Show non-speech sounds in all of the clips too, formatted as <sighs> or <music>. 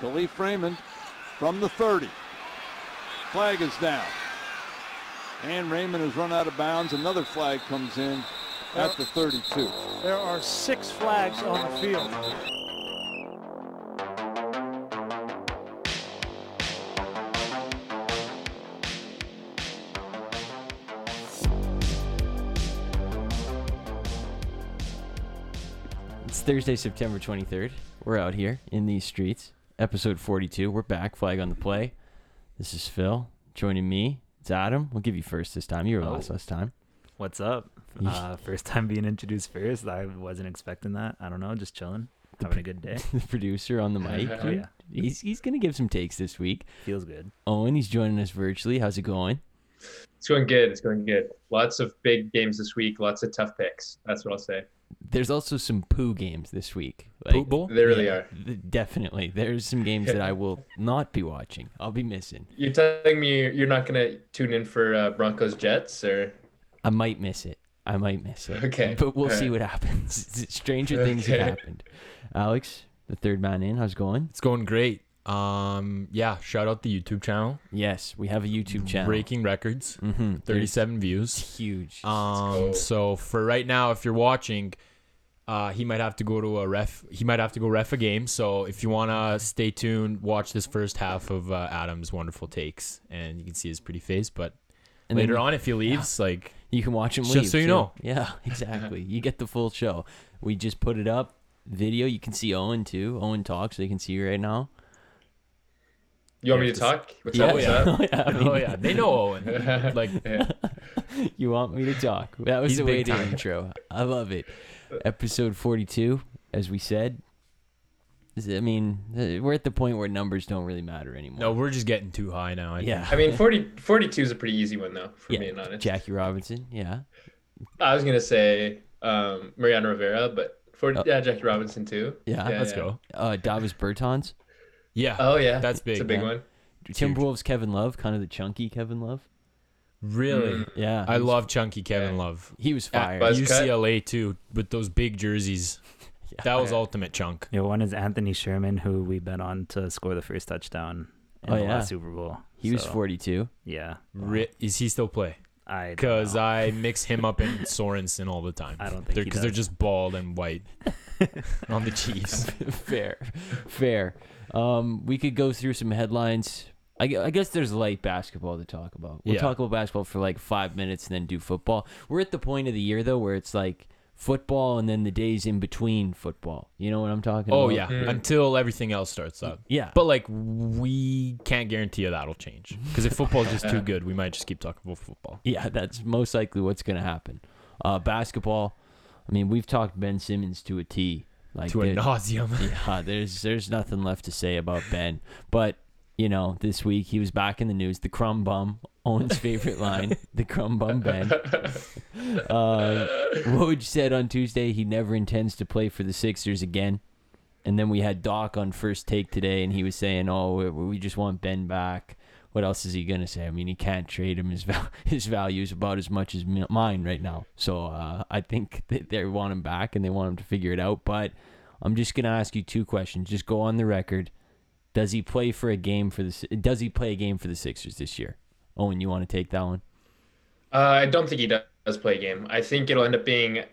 Kalif Raymond from the 30. Flag is down. And Raymond has run out of bounds. Another flag comes in at the 32. There are six flags on the field. It's Thursday, September 23rd. We're out here in these streets. Episode 42. We're back. Flag on the play. This is Phil. Joining me, it's Adam. We'll give you first this time. You were last Oh. last time. What's up? Uh, first time being introduced first. I wasn't expecting that. I don't know, just chilling, having a good day. <laughs> the producer on the mic. Oh yeah, He's, he's going to give some takes this week. feels good. Owen, he's joining us virtually. How's it going? It's going good. It's going good. Lots of big games this week. Lots of tough picks. That's what I'll say. There's also some poo games this week. Poo bowl? They really yeah, are. th- Definitely. There's some games that I will <laughs> not be watching. I'll be missing. You're telling me you're not going to tune in for uh, Broncos Jets or I might miss it. I might miss it. Okay. But we'll All see right. what happens. <laughs> Stranger things have happened. Alex, the third man in, how's it going? It's going great. Um, yeah, shout out the YouTube channel. Yes, we have a YouTube channel. Breaking records, Mm-hmm. 37 views. Huge. Um, so for right now, if you're watching, uh, he might have to go to a ref. He might have to go ref a game. So if you wanna stay tuned, watch this first half of uh, Adam's wonderful takes, and you can see his pretty face. But And later you- on, if he leaves, like You can watch him Just leave. so you too. know. Yeah, <laughs> exactly. you get the full show. We just put it up. Video. You can see Owen too. Owen talks, so you can see you right now. You want me Yeah, to talk? What's yeah, up? What's <laughs> up? yeah, I mean, oh yeah, they know Owen. <laughs> Like you want me to talk? That was He's the way big to time. intro. I love it. Episode forty-two, as we said. I mean, uh, we're at the point where numbers don't really matter anymore. no, we're just getting too high now. I yeah. I mean, <laughs> 40, 42 is a pretty easy one, though, for Yeah, being honest. Jackie Robinson. Yeah. I was going to say um, Mariano Rivera, but 40, Oh. yeah, Jackie Robinson, too. Yeah, Let's go. Uh, Davis Bertans. Yeah, Oh, yeah. That's big. It's a big, big yeah. one. Timberwolves. Kevin Love, kind of the chunky Kevin Love. really. Mm. Yeah. I was- love chunky Kevin Yeah. Love. He was Yeah, fire. Buzz cut. UCLA too, with those big jerseys. <laughs> Yeah. That was ultimate chunk. Yeah, one is Anthony Sherman, who we bet on to score the first touchdown in Oh, the yeah. last Super Bowl. He was 42. Yeah, Ri- is he still play? I Because. I <laughs> mix him up in Sorensen all the time. I don't think because they're does. just bald and white <laughs> on the Chiefs. fair, fair. Um, we could go through some headlines. I, I guess there's light basketball to talk about. We'll Yeah. talk about basketball for like five minutes and then do football. We're at the point of the year though where it's like football and then the days in between football. You know what I'm talking about? Oh yeah, Mm. until everything else starts up. yeah. But like we can't guarantee you that'll change because if football's just too good, we might just keep talking about football. <laughs> Yeah, that's most likely what's going to happen. Uh, basketball. I mean, we've talked Ben Simmons to a T. Like to a nauseum. <laughs> yeah, there's there's nothing left to say about Ben. But you know, this week he was back in the news. The crumb bum, Owen's favorite line. <laughs> The crumb bum Ben. Uh, Woj said on Tuesday he never intends to play for the Sixers again. And then we had Doc on first take today, and he was saying, "Oh, we, we just want Ben back." What else is he gonna say? I mean, he can't trade him. His <laughs> val- his value is about as much as mi- mine right now. So uh, I think <laughs> they want him back, and they want him to figure it out. But I'm just gonna ask you two questions. Just go on the record. Does he play for a game for the? Does he play a game for the Sixers this year? Owen, you want to take that one? Uh, I don't think he does play a game. I think it'll end up being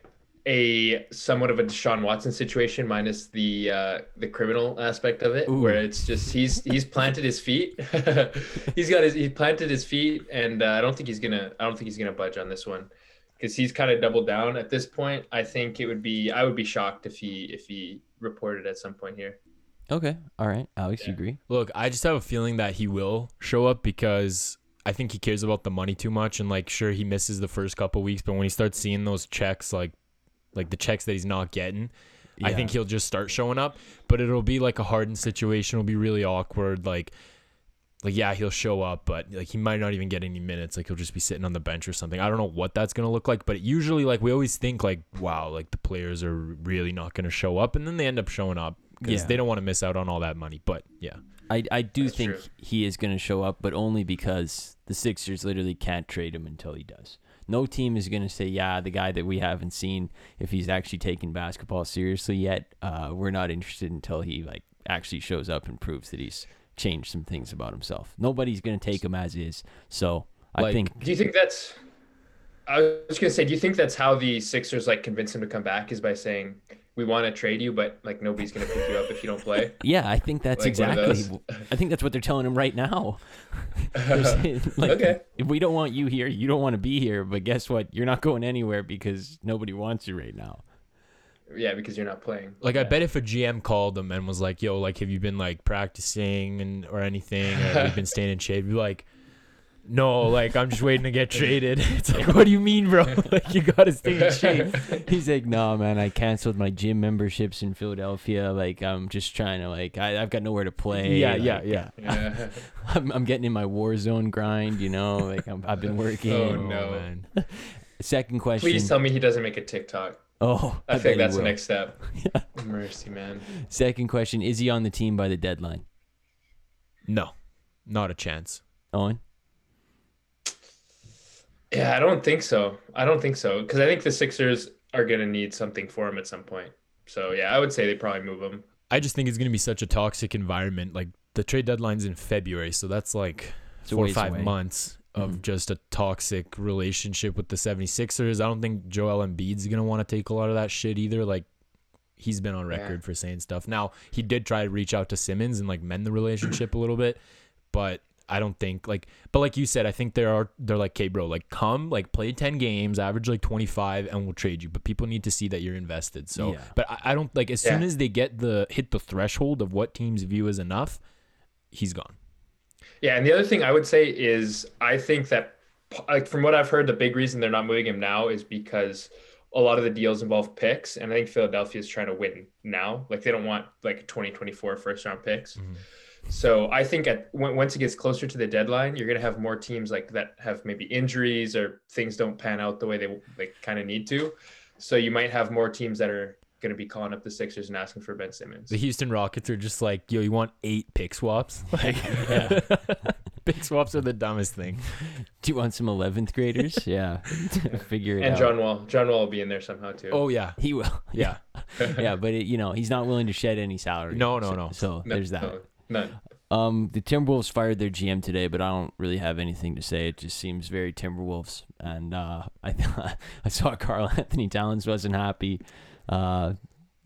a somewhat of a Deshaun Watson situation minus the uh, the criminal aspect of it, Ooh. where it's just he's he's planted his feet. <laughs> he's got his he planted his feet, and uh, I don't think he's gonna I don't think he's gonna budge on this one because he's kind of doubled down at this point. I think it would be I would be shocked if he if he reported at some point here. Okay, all right, Alex, you agree? Look, I just have a feeling that he will show up because I think he cares about the money too much and like sure he misses the first couple weeks, but when he starts seeing those checks like like the checks that he's not getting, I think he'll just start showing up, but it'll be like a hardened situation, it'll be really awkward like like yeah, he'll show up, but like he might not even get any minutes. Like he'll just be sitting on the bench or something. I don't know what that's gonna look like, but usually like we always think like wow, like the players are really not gonna show up, and then they end up showing up because Yeah. they don't want to miss out on all that money. But yeah, I I do That's think true. he is going to show up, but only because the Sixers literally can't trade him until he does. No team is going to say, yeah, the guy that we haven't seen if he's actually taking basketball seriously yet, uh, we're not interested until he like actually shows up and proves that he's changed some things about himself. Nobody's gonna take him as is. So I Like, think Do you think that's? I was gonna say, do you think that's how the Sixers like convince him to come back? Is by saying we want to trade you, but like nobody's gonna pick you up if you don't play. <laughs> yeah, I think that's Like exactly. I think that's what they're telling him right now. <laughs> Saying, <laughs> like, Okay. If we don't want you here, you don't want to be here. But guess what? You're not going anywhere because nobody wants you right now. Yeah, because you're not playing. Like I bet if a GM called him and was like, "Yo, like have you been like practicing and or anything? Or have you been staying in shape?" You'd be like, "No, like I'm just waiting to get <laughs> traded." <laughs> It's like, "What do you mean, bro? <laughs> like you got to stay in shape." He's like, no, man, I canceled my gym memberships in Philadelphia. Like, I'm just trying to, like, I, I've got nowhere to play. Yeah, Like, yeah, yeah. Yeah. I'm, I'm getting in my war zone grind, you know, like I'm, I've been oh, working. Oh, Oh, no. man. Second question. Please tell me he doesn't make a TikTok. oh, I, bet think that's the next step. Mercy, man. Second question. Is he on the team by the deadline? No, not a chance. Owen? Yeah, I don't think so. I don't think so because I think the Sixers are gonna need something for him at some point. So yeah, I would say they probably move him. I just think it's gonna be such a toxic environment. Like the trade deadline's in February, so that's like It's four or five away. months of Mhm. just a toxic relationship with the 76ers. I don't think Joel Embiid's gonna want to take a lot of that shit either. Like he's been on Yeah. record for saying stuff. Now he did try to reach out to Simmons and like mend the relationship a little bit, but I don't think like but like you said, I think there are they're like, okay, bro, like come, like play ten games, average like twenty five, and we'll trade you. But people need to see that you're invested. So Yeah. but I, I don't like as soon as they get the hit the threshold of what teams view as enough, he's gone. Yeah, and the other thing I would say is I think that like from what I've heard, the big reason they're not moving him now is because a lot of the deals involve picks, and I think Philadelphia is trying to win now. Like they don't want like 2024 first round picks. Mm-hmm. So I think at when, once it gets closer to the deadline, you're gonna have more teams like that have maybe injuries or things don't pan out the way they like kind of need to. So you might have more teams that are gonna be calling up the Sixers and asking for Ben Simmons. The Houston Rockets are just like, yo, you want eight pick swaps? <laughs> Like, <laughs> pick swaps are the dumbest thing. Do you want some 11th graders? <laughs> yeah. Figure it And out. John Wall, John Wall will be in there somehow too. Oh yeah, He will. yeah. yeah, but it, you know he's not willing to shed any salary. No, no, So- no. So No, there's that. no, none. Um, the Timberwolves fired their GM today, but I don't really have anything to say. It just seems very Timberwolves, and uh, <laughs> I I saw Karl-Anthony Towns wasn't happy. Uh,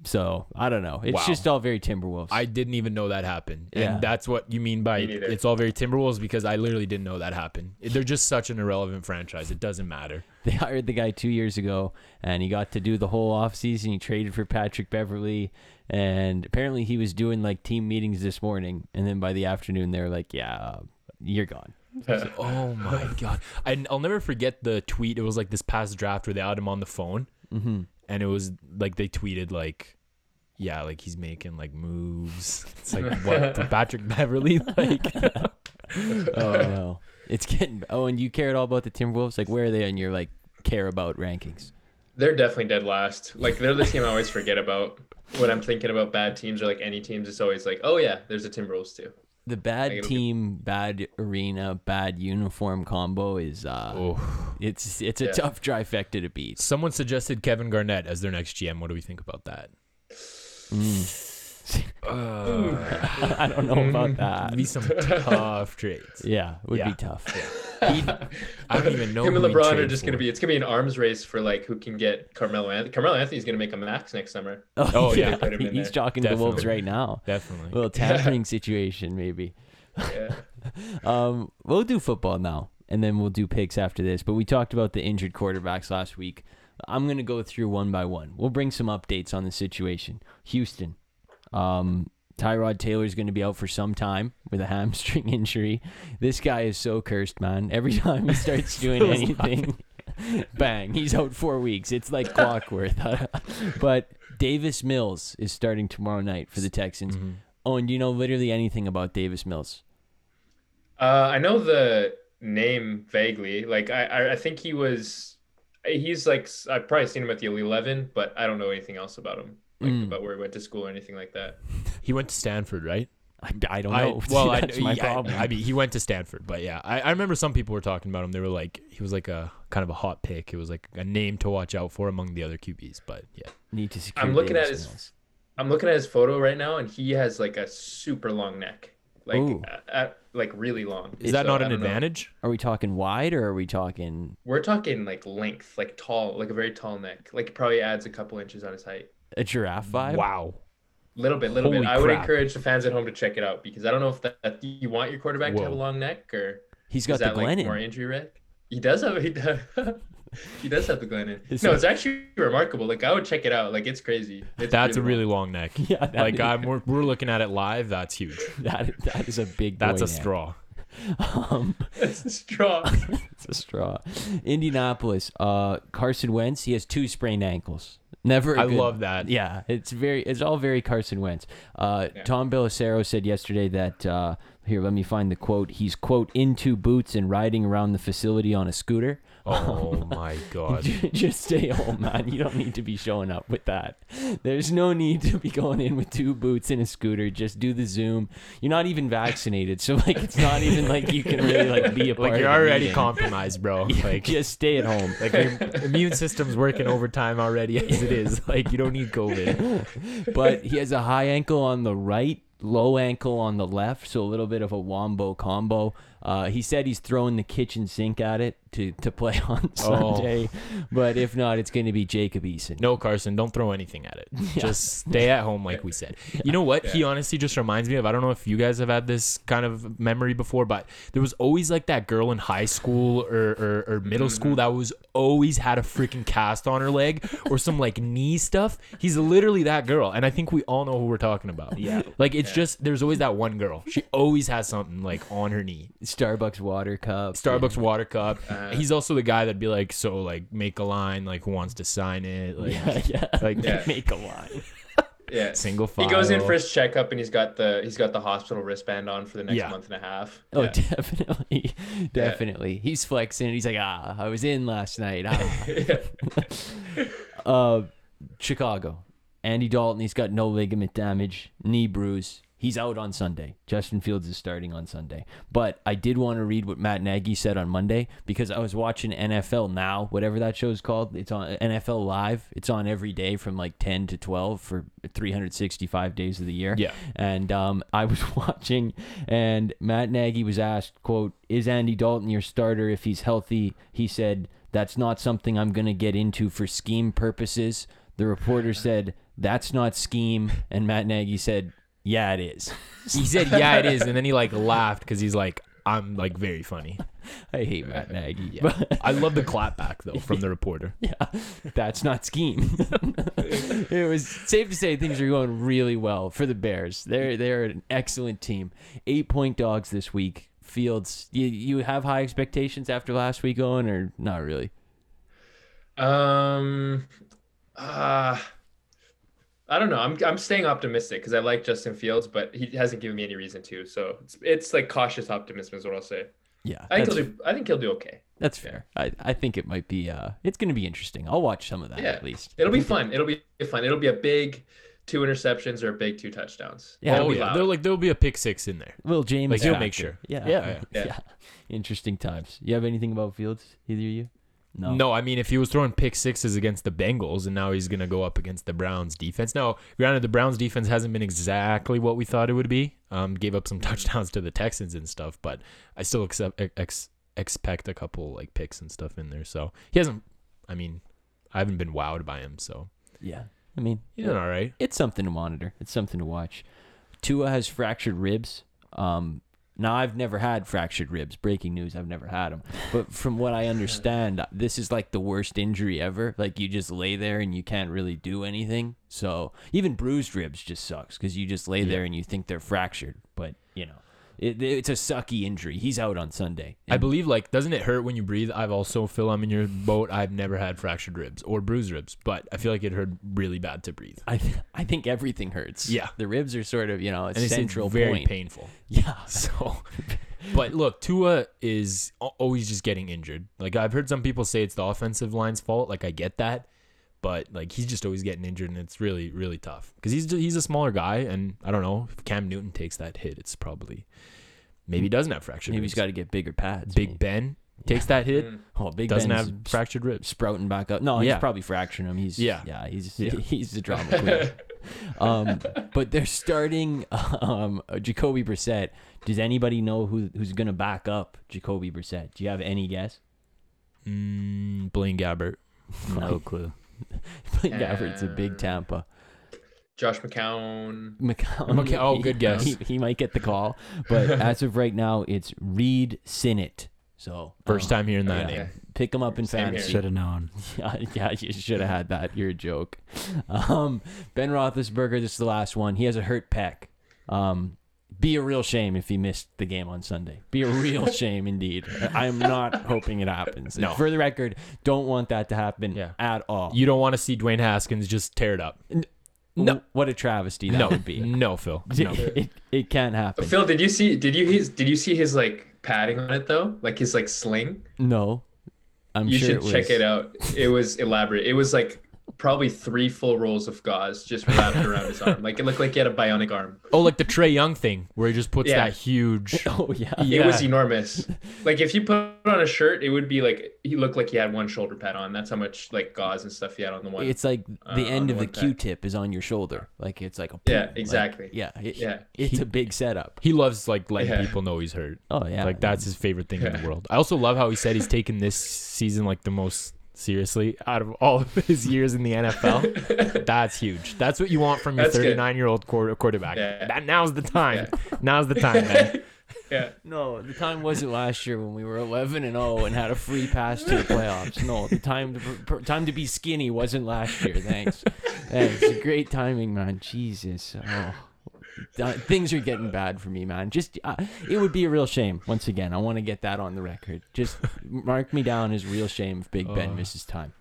so I don't know. It's Wow. just all very Timberwolves. I didn't even know that happened. Yeah. And that's what you mean by Me it's all very Timberwolves because I literally didn't know that happened. They're just such an irrelevant franchise. It doesn't matter. <laughs> they hired the guy two years ago, and he got to do the whole offseason. He traded for Patrick Beverley, and apparently he was doing like team meetings this morning, and then by the afternoon they're like, "Yeah, uh, you're gone." <laughs> Oh my god. I, I'll never forget the tweet. It was like this past draft where they had him on the phone Mm-hmm. and it was like they tweeted like yeah, like he's making like moves. <laughs> It's like what <laughs> for Patrick Beverley like Oh no, it's getting. Oh, and you care at all about the Timberwolves? Like, where are they in your like care about rankings? They're definitely dead last. Like they're the team I always forget about when I'm thinking about bad teams or like any teams. It's always like, oh yeah, there's the Timberwolves too. The bad Like, it'll be- team, bad arena, bad uniform combo is uh, oh. it's it's a Yeah. tough trifecta to beat. Someone suggested Kevin Garnett as their next GM. What do we think about that? Uh, <laughs> I don't know about that. be some tough trades. Yeah, it would Yeah. be tough. <laughs> He'd, I don't even know. Him and who he'd LeBron are just gonna be. It's gonna be an arms race for like who can get Carmelo Anthony. Carmelo Anthony's gonna make a max next summer. Oh, yeah. <laughs> Put he's there. talking to the Wolves right now. definitely. little tampering situation, maybe. Yeah. Um, we'll do football now, and then we'll do picks after this. But we talked about the injured quarterbacks last week. I'm gonna go through one by one. We'll bring some updates on the situation. Houston, um, Tyrod Taylor's going to be out for some time with a hamstring <laughs> injury. This guy is so cursed, man. Every <laughs> time he starts <laughs> doing anything, bang, he's out four weeks. It's like clockwork. but Davis Mills is starting tomorrow night for the Texans. Mhm. Oh, and do you know literally anything about Davis Mills? Uh, I know the name vaguely. Like I, I, I think he was. He's like I've probably seen him at the Elite Eleven, but I don't know anything else about him. Like Mm. about where he went to school or anything like that. He went to Stanford, right? I, I don't I, know. <laughs> <laughs> well, I, that's my yeah, problem. I, mean, he went to Stanford, but yeah, I, I remember some people were talking about him. They were like, he was like a kind of a hot pick. It was like a name to watch out for among the other QBs. But yeah, Need to secure I'm looking at his- Mills. I'm looking at his photo right now, and he has like a super long neck, like Ooh. uh, uh, like really long. Is that So, not an don't know. advantage? Are we talking wide or are we talking We're talking like length, like tall, like a very tall neck. Like probably adds a couple inches on his height. A giraffe vibe? Wow. Little bit, little Holy bit. I would encourage the fans at home to check it out because I don't know if that, that you want your quarterback to have a long neck or he's got the that like Glennon. more injury risk. He does have he does, <laughs> he does have the Glennon. Is No, it- it's actually remarkable. Like I would check it out. Like it's crazy. It's That's a really long. long neck. <laughs> Yeah, that Like is- I'm, we're, we're looking at it live. That's huge. <laughs> that, that is a big That's a neck. straw. Um, It's a straw. it's a straw. Indianapolis, uh, Carson Wentz, he has two sprained ankles. Never. I good- love that. Yeah, it's very, it's all very Carson Wentz. Uh, Yeah. Tom Pelissero said yesterday that uh, here, let me find the quote. He's quote into boots and riding around the facility on a scooter. Oh <laughs> my god. Just stay home, man. You don't need to be showing up with that. There's no need to be going in with two boots and a scooter. Just do the Zoom. You're not even vaccinated, so like it's not even like you can really like be a <laughs> part. Like you're already meeting. compromised, bro. <laughs> Like just stay at home. like your immune system's working overtime already as it is. Like you don't need COVID. but he has a high ankle on the right, low ankle on the left, so a little bit of a wombo combo. Uh, he said he's throwing the kitchen sink at it to, to play <laughs> on Oh. Sunday, but if not, it's going to be Jacob Eason. No, Carson, don't throw anything at it. <laughs> Just stay at home, like we said. You know what? He honestly just reminds me of. I don't know if you guys have had this kind of memory before, but there was always like that girl in high school or, or, or middle school that was always had a freaking cast on her leg or some like knee stuff. He's literally that girl, and I think we all know who we're talking about. Yeah. Like it's just there's always that one girl. She always has something like on her knee. Starbucks water cup. Starbucks water cup. <laughs> Uh, He's also the guy that'd be like, so like make a line, like who wants to sign it, like Yeah, yeah. <laughs> like Yeah. Make a line. <laughs> Yeah. single file. He goes in for his checkup and he's got the he's got the hospital wristband on for the next Yeah. month and a half. Oh, Yeah. definitely, definitely. He's flexing. He's like, ah, I was in last night. Ah. uh, Chicago. Andy Dalton. He's got no ligament damage, knee bruise. He's out on Sunday. Justin Fields is starting on Sunday. But I did want to read what Matt Nagy said on Monday because I was watching NFL Now, whatever that show's called. It's on NFL Live. It's on every day from like 10 to 12 for 365 days of the year. Yeah. And um, I was <laughs> watching, and Matt Nagy was asked, "quote Is Andy Dalton your starter if he's healthy?" He said, "That's not something I'm going to get into for scheme purposes." The reporter said, "That's not scheme," and Matt Nagy said, "Yeah, it is." <laughs> He said, "Yeah, it is," and then he like laughed because he's like, "I'm like very funny." <laughs> I hate Matt Nagy. Yeah. but- I love the clapback though from the reporter. <laughs> yeah, that's not scheme. it was safe to say things are going really well for the Bears. They're they're an excellent team. Eight point dogs this week. Fields, you you have high expectations after last week going or not really? Um, uh, I don't know. I'm I'm staying optimistic because I like Justin Fields, but he hasn't given me any reason to. So it's it's like cautious optimism is what I'll say. Yeah, I think he'll do. I think he'll do okay. that's fair. I, I think it might be. Uh, it's going to be interesting. I'll watch some of that Yeah. at least. It'll be fun. It'll be fun. It'll be a big two interceptions or a big two touchdowns. Yeah, It'll oh be yeah, loud. there're like there'll be a pick six in there. Will James, Like, he'll make sure. Yeah, Yeah, yeah, <laughs> yeah. yeah. Interesting times. You have anything about Fields? Either of you? No. No, I mean if he was throwing pick sixes against the Bengals and now he's gonna go up against the Browns defense. Now, granted, the Browns defense hasn't been exactly what we thought it would be. Um, gave up some <laughs> touchdowns to the Texans and stuff, but I still accept, ex, expect a couple like picks and stuff in there. So he hasn't. I mean, I haven't been wowed by him, so Yeah. I mean, he's done all right. it's something to monitor. It's something to watch. Tua has fractured ribs. Um, now I've never had fractured ribs. Breaking news: I've never had them. But from what I understand, this is like the worst injury ever. Like you just lay there and you can't really do anything. So even bruised ribs just sucks because you just lay there and you think they're fractured, but you know, it, it's a sucky injury. He's out on Sunday. I believe like doesn't it hurt when you breathe? I've also Phil, I'm in your boat. I've never had fractured ribs or bruised ribs, but I feel like it hurt really bad to breathe. I, th- I think everything hurts. Yeah. the ribs are sort of you know a And it's central very point. painful. <laughs> Yeah, <laughs> So, but look, Tua is always just getting injured. Like I've heard some people say it's the offensive line's fault. Like I get that, but like he's just always getting injured, and it's really really tough because he's he's a smaller guy, and I don't know if Cam Newton takes that hit, it's probably maybe he doesn't have fractured. maybe he's got to get bigger pads. Big maybe. Ben takes that hit, Mm. Oh, Big Ben doesn't Ben's have fractured ribs. sprouting back up. No, he's Yeah. probably fracturing him. He's Yeah. yeah, he's Yeah. <laughs> he's the drama <laughs> queen. um, but they're starting <laughs> um, Jacoby Brissett. Does anybody know who who's going to back up Jacoby Brissett? Do you have any guess? Mm, Blaine Gabbert. No clue. Blaine Gabbert's a big Uh, Tampa. Josh McCown. McCown. <laughs> McCown- oh, good guess. He, he might get the call, but <laughs> as of right now, it's Reid Sinnett. So First uh, time hearing that yeah. name. Pick him up in Same here. fantasy. Should have known. <laughs> Yeah, yeah, you should have had that. You're a joke. Um, ben Roethlisberger, this is the last one. He has a hurt pec. Um, be a real shame if he missed the game on Sunday. Be a real shame indeed. I am not hoping it happens. No. For the record, don't want that to happen Yeah. at all. You don't want to see Dwayne Haskins just tear it up. No. What a travesty that no, would be. no, Phil. <laughs> No. It, it can't happen. Phil, did you see? Did you his? Did you see his like padding on it though? Like his like sling. No. I'm you sure should it was. check it out. It was elaborate. It was like probably three full rolls of gauze just wrapped <laughs> around his arm. Like it looked like he had a bionic arm. Oh, like the Trae Young thing where he just puts Yeah. that huge. <laughs> Oh yeah. It was enormous. <laughs> Like if you put on a shirt, it would be like he looked like he had one shoulder pad on. That's how much like gauze and stuff he had on the one. It's like uh, the on end the of the one. Q-tip is on your shoulder. Like it's like a Yeah, boom, like- exactly. yeah, it- Yeah. It's a big setup. He loves like letting Yeah. people know he's hurt. Oh yeah, Like that's his favorite thing in the world. I also love how he said he's taken this season like the most seriously out of all of his years in the NFL. <laughs> That's huge. That's what you want from your 39 year old quarterback. Yeah. That now's the time. Now's the time, man. <laughs> yeah. No, the time wasn't last year when we were 11 and 0 and had a free pass to the playoffs. No, the time to pr- time to be skinny wasn't last year. Thanks. Thanks. Great timing, man. Jesus. Oh. Th- Things are getting bad for me, man. Just, uh, it would be a real shame. Once again, I want to get that on the record. Just mark me down as real shame if Big Ben Oh. misses time.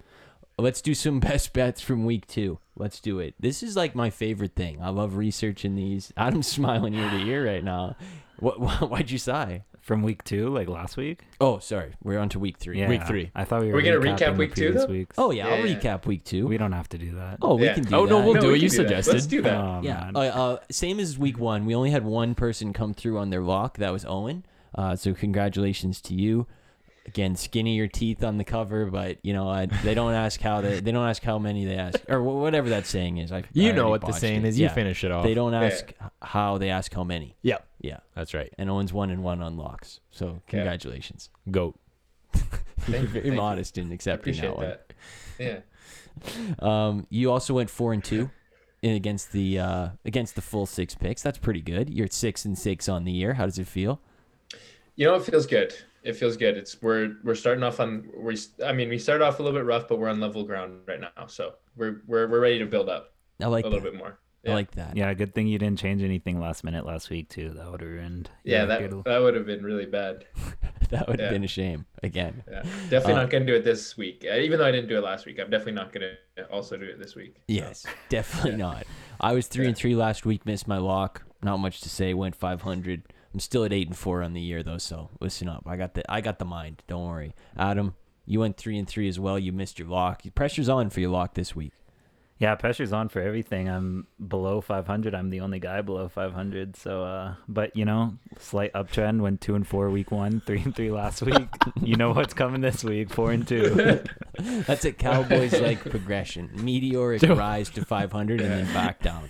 Let's do some <laughs> best bets from week two. Let's do it. This is like my favorite thing. I love researching these. Adam's <laughs> smiling ear to ear right now. What, <laughs> what why'd you sigh? From week two, like last week. Oh, sorry. We're on to week three. Yeah, Week three. I thought we were. We're gonna recapping recap week two, previous though? Weeks. Oh yeah, I'll Yeah. recap week two. we don't have to do that. oh, we Yeah. can do Oh, that. no, we'll No, do we it. can You do that. suggested. Let's do that. Oh, Yeah. man. Uh, uh, same as week one. We only had one person come through on their lock. That was Owen. Uh, so congratulations to you. Again, skinny your teeth on the cover, but you know I, they don't ask how they they don't ask how many they ask or wh- whatever that saying is. I, You I know already what the botched saying it. is. You Yeah. finish it off. They don't ask h- how they ask how many. Yep. Yeah, That's right. and Owen's one and one on locks. So congratulations. Goat. <laughs> You're very you. modest in accepting appreciate that one. that. Yeah. <laughs> Um, you also went four and two in against the uh, against the full six picks. That's pretty good. You're at six and six on the year. How does it feel? You know, it feels good. It feels good. It's we're we're starting off on we. I mean, we started off a little bit rough, but we're on level ground right now. So we're we're we're ready to build up I like a little that. bit more. I like that. Yeah, good thing you didn't change anything last minute last week too. That would have ruined. Yeah, that good- that would have been really bad. <laughs> that would have Yeah. been a shame. Again, Yeah, definitely Uh, not gonna do it this week. Uh, Even though I didn't do it last week, I'm definitely not gonna also do it this week. So, yes, <laughs> definitely Yeah. not. I was three Yeah. and three last week. Missed my lock. Not much to say. Went 500. I'm still at eight and four on the year though. So listen up. I got the I got the mind. Don't worry, Adam. You went three and three as well. You missed your lock. Pressure's on for your lock this week. Yeah, pressure's on for everything. I'm below 500. I'm the only guy below 500. So, uh, but you know, slight uptrend. Went two and four week one, <laughs> three and three last week. you know what's coming this week? Four and two. <laughs> That's a Cowboys like progression. Meteoric rise to 500 and then back down.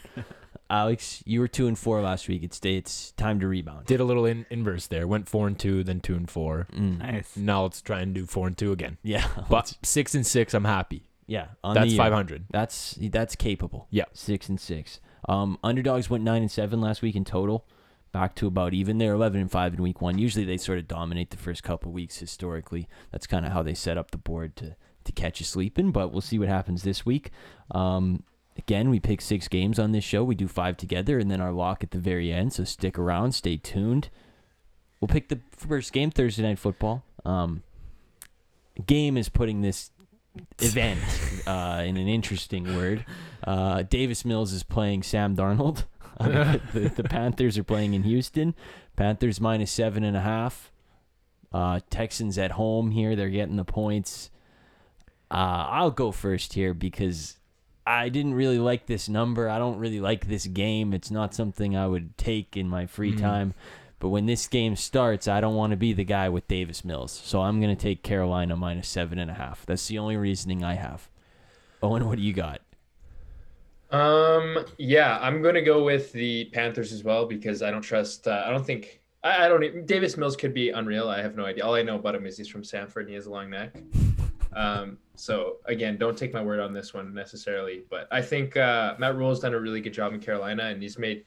Alex, you were two and four last week. It's it's time to rebound. Did a little in- inverse there. Went four and two, then two and four. Mm. nice. Now let's try and do four and two again. Yeah, But six and six, I'm happy. Yeah, on That's 500. That's that's capable. Yeah. six and six. Um, underdogs went nine and seven last week in total. Back to about even. They're eleven and five in week one. Usually they sort of dominate the first couple weeks historically. That's kind of how they set up the board to to catch you sleeping. But we'll see what happens this week. Um, again, we pick six games on this show. We do five together, and then our lock at the very end. So stick around, stay tuned. We'll pick the first game Thursday night football. Um, game is putting this event uh, in an interesting word. Uh, Davis Mills is playing Sam Darnold. <laughs> The, the Panthers are playing in Houston. Panthers minus seven and a half. Uh, Texans at home here. They're getting the points. Uh, I'll go first here because I didn't really like this number. I don't really like this game. It's not something I would take in my free Mhm. time. But when this game starts, I don't want to be the guy with Davis Mills. So I'm going to take Carolina minus seven and a half. That's the only reasoning I have. Owen, what do you got? Um, yeah, I'm gonna go with the Panthers as well because I don't trust. Uh, I don't think. I, I don't. e- Davis Mills could be unreal. I have no idea. All I know about him is he's from Stanford and he has a long neck. Um, so again, don't take my word on this one necessarily, but I think uh, Matt Rhule's done a really good job in Carolina, and he's made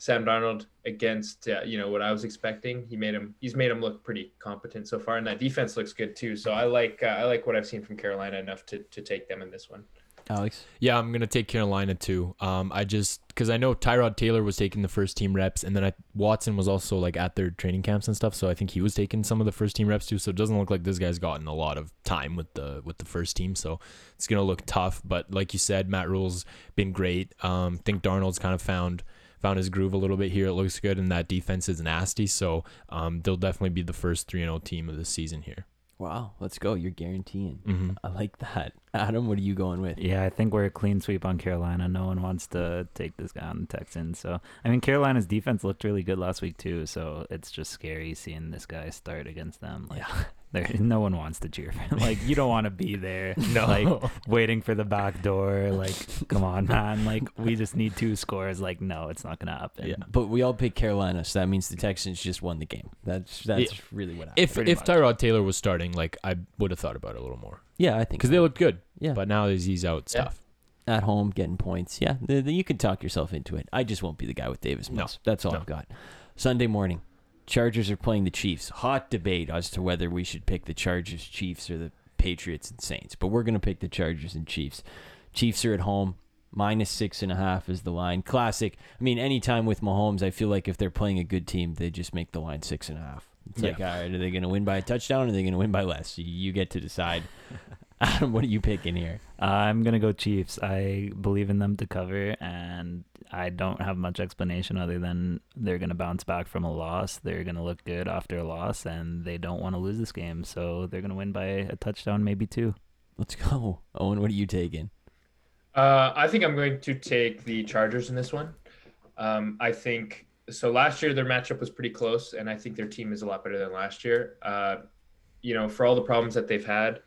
Sam Darnold against uh, you know what I was expecting. He made him. He's made him look pretty competent so far, and that defense looks good too. So I like. Uh, I like what I've seen from Carolina enough to to take them in this one. Alex. Yeah, I'm gonna take Carolina too. Um, I just because I know Tyrod Taylor was taking the first team reps, and then I, Watson was also like at their training camps and stuff. So I think he was taking some of the first team reps too. So it doesn't look like this guy's gotten a lot of time with the with the first team. So it's gonna look tough. But like you said, Matt Rhule's been great. Um, think Darnold's kind of found found his groove a little bit here. It looks good, and that defense is nasty. So um, they'll definitely be the first three and zero team of the season here. Wow, let's go. You're guaranteeing. hmm I like that. <laughs> Adam, what are you going with? Yeah, I think we're a clean sweep on Carolina. No one wants to take this guy on the Texans. So, I mean, Carolina's defense looked really good last week too. So it's just scary seeing this guy start against them. Like, <laughs> there, <laughs> no one wants to cheer for him. <laughs> Like, you don't want to be there. <laughs> No. Like waiting for the back door. Like, come on, man. Like, we just need two scores. Like, no, it's not gonna happen. Yeah. But we all picked Carolina, so that means the Texans just won the game. That's that's Yeah. really what happened. If Pretty if much. Tyrod Taylor was starting, like I would have thought about it a little more yeah, I think because so. they looked good. yeah But now that he's out, stuff. Yeah. at home getting points. Yeah, the, the- you can talk yourself into it. I just won't be the guy with Davis No. Mills. That's all No. I've got. Sunday morning, Chargers are playing the Chiefs. Hot debate as to whether we should pick the Chargers, Chiefs, or the Patriots and Saints. But we're gonna pick the Chargers and Chiefs. Chiefs are at home. Minus six and a half is the line. Classic. I mean, anytime with Mahomes, I feel like if they're playing a good team, they just make the line six and a half. It's like, all right, are they going to win by a touchdown or are they going to win by less? You get to decide. <laughs> Adam, <laughs> what are you picking here? I'm gonna go Chiefs. I believe in them to cover, and I don't have much explanation other than they're gonna bounce back from a loss. They're gonna look good after a loss, and they don't want to lose this game, so they're gonna win by a touchdown, maybe two. Let's go. <laughs> Owen, what are you taking? Uh, I think I'm going to take the Chargers in this one. Um, I think so. Last year their matchup was pretty close, and I think their team is a lot better than last year. Uh, you know, for all the problems that they've had,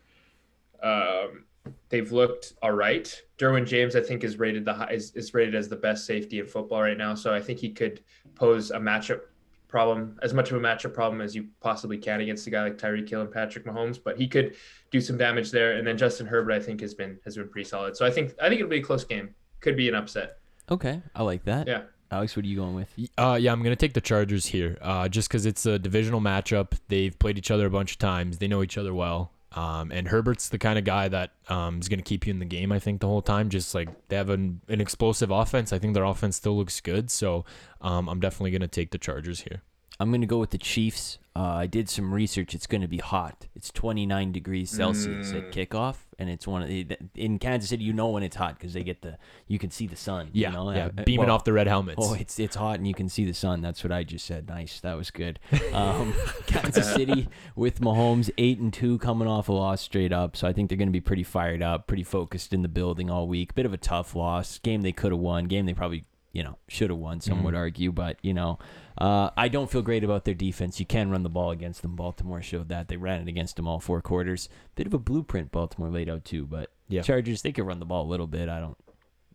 um, they've looked all right. Derwin James, I think, is rated the high, is, is rated as the best safety in football right now. So I think he could pose a matchup problem, as much of a matchup problem as you possibly can against a guy like Tyreek Hill and Patrick Mahomes. But he could do some damage there. And then Justin Herbert, I think, has been has been pretty solid. So I think I think it'll be a close game. Could be an upset. Okay, I like that. Yeah. Alex, what are you going with? Uh, yeah, I'm gonna take the Chargers here, uh, just because it's a divisional matchup. They've played each other a bunch of times. They know each other well. Um, and Herbert's the kind of guy that um, is gonna keep you in the game. I think the whole time. Just like they have an, an explosive offense. I think their offense still looks good. So um, I'm definitely gonna take the Chargers here. I'm going to go with the Chiefs. Uh, I did some research. It's going to be hot. It's 29 degrees Celsius at Mm. kickoff, and it's one of the, in Kansas City. You know when it's hot because they get the you can see the sun. Yeah, you know? yeah, Uh, beaming well, off the red helmets. Oh, it's it's hot and you can see the sun. That's what I just said. Nice, that was good. Um, <laughs> Kansas <laughs> City with Mahomes eight and two coming off a loss straight up, so I think they're going to be pretty fired up, pretty focused in the building all week. Bit of a tough loss, game they could have won, game they probably you know should have won. Some would Mhm. argue, but you know, uh, I don't feel great about their defense. You can run the ball against them. Baltimore showed that they ran it against them all four quarters. Bit of a blueprint Baltimore laid out too, but Yeah. Chargers they could run the ball a little bit. I don't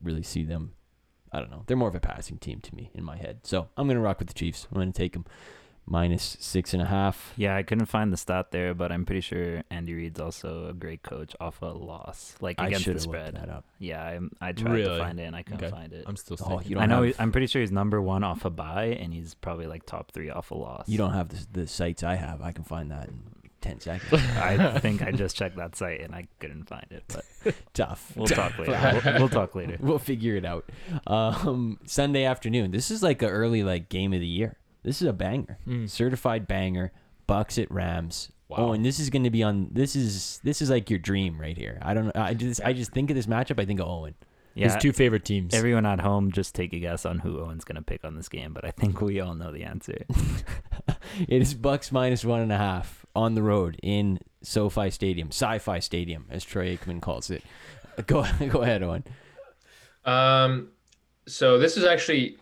really see them I don't know. They're more of a passing team to me in my head. So I'm gonna rock with the Chiefs. I'm gonna take them minus six and a half. Yeah, I couldn't find the stat there, but I'm pretty sure Andy Reid's also a great coach off a loss, like against should the have looked spread. that up. Yeah, I, I tried to find it and I couldn't Okay. find it. I'm still. Oh, you don't I know. have- I'm pretty sure he's number one off a buy, and he's probably like top three off a loss. You don't have the, the sites I have. I can find that in ten seconds. <laughs> I think I just checked that site and I couldn't find it, but <laughs> Tough. we'll talk later. We'll, we'll talk later. <laughs> We'll figure it out. Um, Sunday afternoon. This is like a early like game of the year. This is a banger. Mm. Certified banger. Bucs at Rams. Wow. Oh, and this is going to be on. This is this is like your dream right here. I don't know. I just I just think of this matchup. I think of Owen. Yeah, His two favorite teams. everyone at home, just take a guess on who Owen's gonna pick on this game, but I think we all know the answer. <laughs> It is Bucs minus one and a half on the road in SoFi Stadium, Sci-Fi Stadium, as Troy Aikman calls it. Go <laughs> go ahead, Owen. Um, so this is actually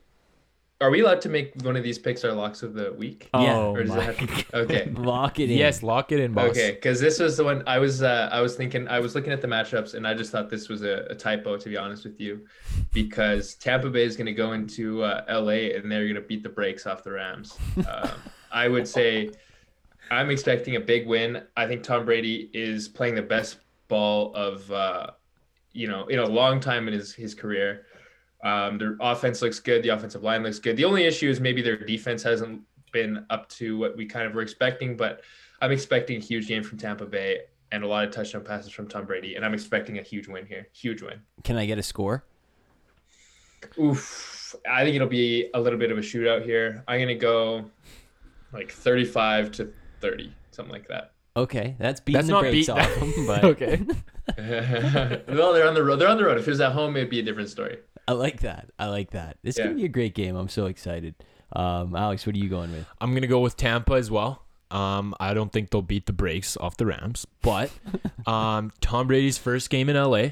Are we allowed to make one of these picks our locks of the week? Yeah. Oh Or does it my. have to- okay. <laughs> Lock it in. Yes, lock it in, boss. Okay, because this was the one I was uh, I was thinking I was looking at the matchups and I just thought this was a, a typo to be honest with you, because Tampa Bay is going to go into uh, LA and they're going to beat the brakes off the Rams. <laughs> Um, I would say I'm expecting a big win. I think Tom Brady is playing the best ball of uh, you know in a long time in his his career. Um, their offense looks good. The offensive line looks good. The only issue is maybe their defense hasn't been up to what we kind of were expecting, but I'm expecting a huge game from Tampa Bay and a lot of touchdown passes from Tom Brady, and I'm expecting a huge win here. Huge win. Can I get a score? Oof. I think it'll be a little bit of a shootout here. I'm gonna go like 35 to 30, something like that. Okay, that's beating That's the not brakes beat- off them, but <laughs> okay. <laughs> <laughs> well, they're on the road. They're on the road. If it was at home, it'd be a different story. I like that. I like that. This is Yeah. could be a great game. I'm so excited. Um, Alex, what are you going with? I'm gonna go with Tampa as well. Um, I don't think they'll beat the brakes off the Rams, but <laughs> um, Tom Brady's first game in LA,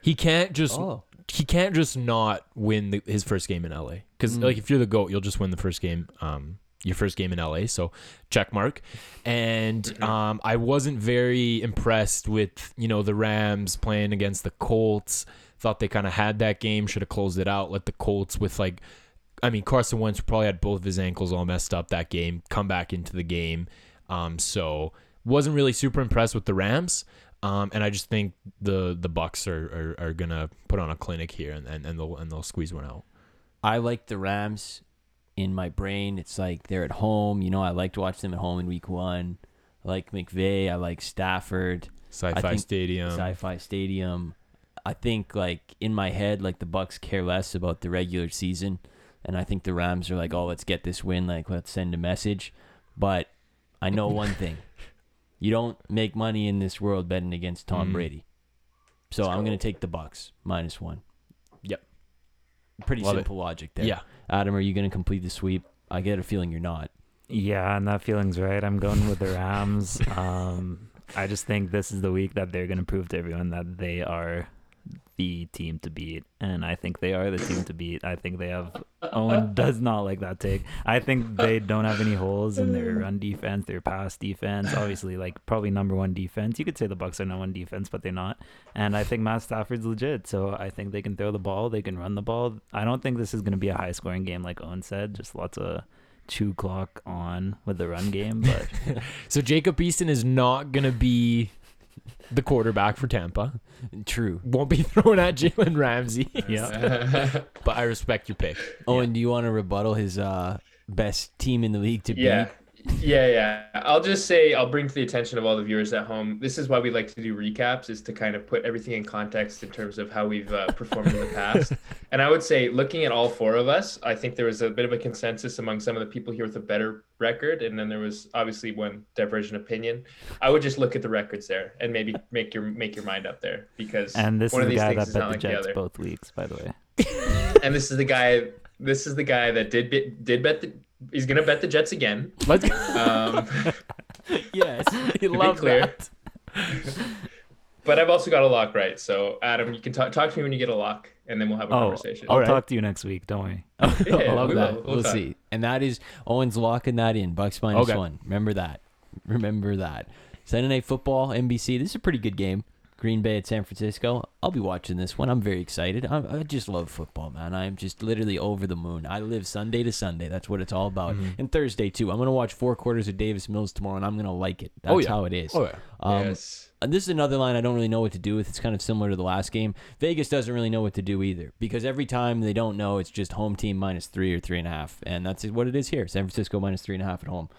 he can't just Oh. he can't just not win the, his first game in LA because Mm. like if you're the goat, you'll just win the first game. Um, your first game in LA, so check mark. And um, I wasn't very impressed with you know the Rams playing against the Colts. Thought they kind of had that game, should have closed it out. Let the Colts with like I mean, Carson Wentz probably had both of his ankles all messed up that game, come back into the game. Um, so wasn't really super impressed with the Rams. Um, and I just think the the Bucs are, are, are gonna put on a clinic here and, and, and they'll and they'll squeeze one out. I like the Rams in my brain. It's like they're at home. You know, I like to watch them at home in week one. I like McVay. I like Stafford. Sci-fi Stadium. Sci-Fi Stadium. I think like in my head, like the Bucs care less about the regular season, and I think the Rams are like, oh, let's get this win. Like, let's send a message. But I know one <laughs> thing: you don't make money in this world betting against Tom Mhm. Brady. So I'm gonna take the Bucs minus one. Yep. Pretty Love it. simple logic there. Yeah. Adam, are you gonna complete the sweep? I get a feeling you're not. Yeah, and that feeling's right. I'm going with the Rams. <laughs> Um, I just think this is the week that they're going to prove to everyone that they are the team to beat, and I think they are the team to beat. I think they have. Owen <laughs> does not like that take. I think they don't have any holes in their <laughs> run defense, their pass defense. Obviously, like probably number one defense. You could say the Bucs are number one defense, but they're not. And I think Matt Stafford's legit, so I think they can throw the ball, they can run the ball. I don't think this is going to be a high scoring game, like Owen said. Just lots of two clock on with the run game, but <laughs> So Jacob Eason is not gonna be the quarterback for Tampa. True. Won't be <laughs> thrown at Jalen Ramsey. <laughs> yeah. but I respect your pick. Owen, do you want to rebuttal his uh, best team in the league to Yeah. beat? Yeah, yeah. I'll just say I'll bring to the attention of all the viewers at home. This is why we like to do recaps, is to kind of put everything in context in terms of how we've uh, performed in the past. <laughs> And I would say, looking at all four of us, I think there was a bit of a consensus among some of the people here with a better record, and then there was obviously one divergent opinion. I would just look at the records there and maybe make your make your mind up there because And this one is of the these guy things that is bet not the like the Jets other. both weeks, by the way. <laughs> And this is the guy. This is the guy that did did bet the. He's gonna bet the Jets again. Let's Um, <laughs> yes. he <laughs> loves love clear. that. <laughs> But I've also got a lock right. So Adam, you can talk talk to me when you get a lock, and then we'll have a Oh, conversation. I'll All right. talk to you next week. Don't worry. Yeah, I love we that. will. We'll, We'll see. And that is Owen's locking that in. Bucs minus Okay. one. Remember that. Remember that. Sunday night football, NBC. This is a pretty good game. Green Bay at San Francisco. I'll be watching this one. I'm very excited. I, I just love football, man. I'm just literally over the moon. I live Sunday to Sunday. That's what it's all about. Mm-hmm. And Thursday too. I'm gonna watch four quarters of Davis Mills tomorrow, and I'm gonna like it. That's Oh, yeah. how it is. Oh yeah. Um, yes. and this is another line I don't really know what to do with. It's kind of similar to the last game. Vegas doesn't really know what to do either because every time they don't know, it's just home team minus three or three and a half, and that's what it is here. San Francisco minus three and a half at home.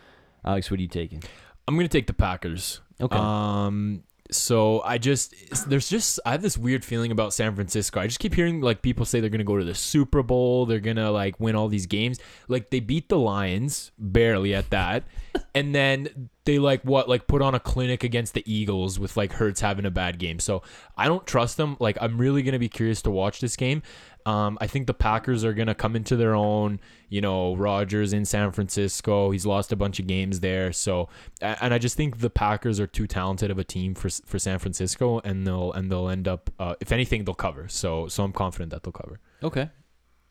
Alex, what are you taking? I'm gonna take the Packers. Okay. Um. So I just there's just I have this weird feeling about San Francisco. I just keep hearing like people say they're gonna go to the Super Bowl. They're gonna like win all these games. Like they beat the Lions barely at that, <laughs> and then they like what like put on a clinic against the Eagles with like Hurts having a bad game. So I don't trust them. Like I'm really gonna be curious to watch this game. Um, I think the Packers are gonna come into their own. You know, Rodgers in San Francisco. He's lost a bunch of games there. So, and I just think the Packers are too talented of a team for for San Francisco, and they'll and they'll end up. Uh, if anything, they'll cover. So, so I'm confident that they'll cover. Okay.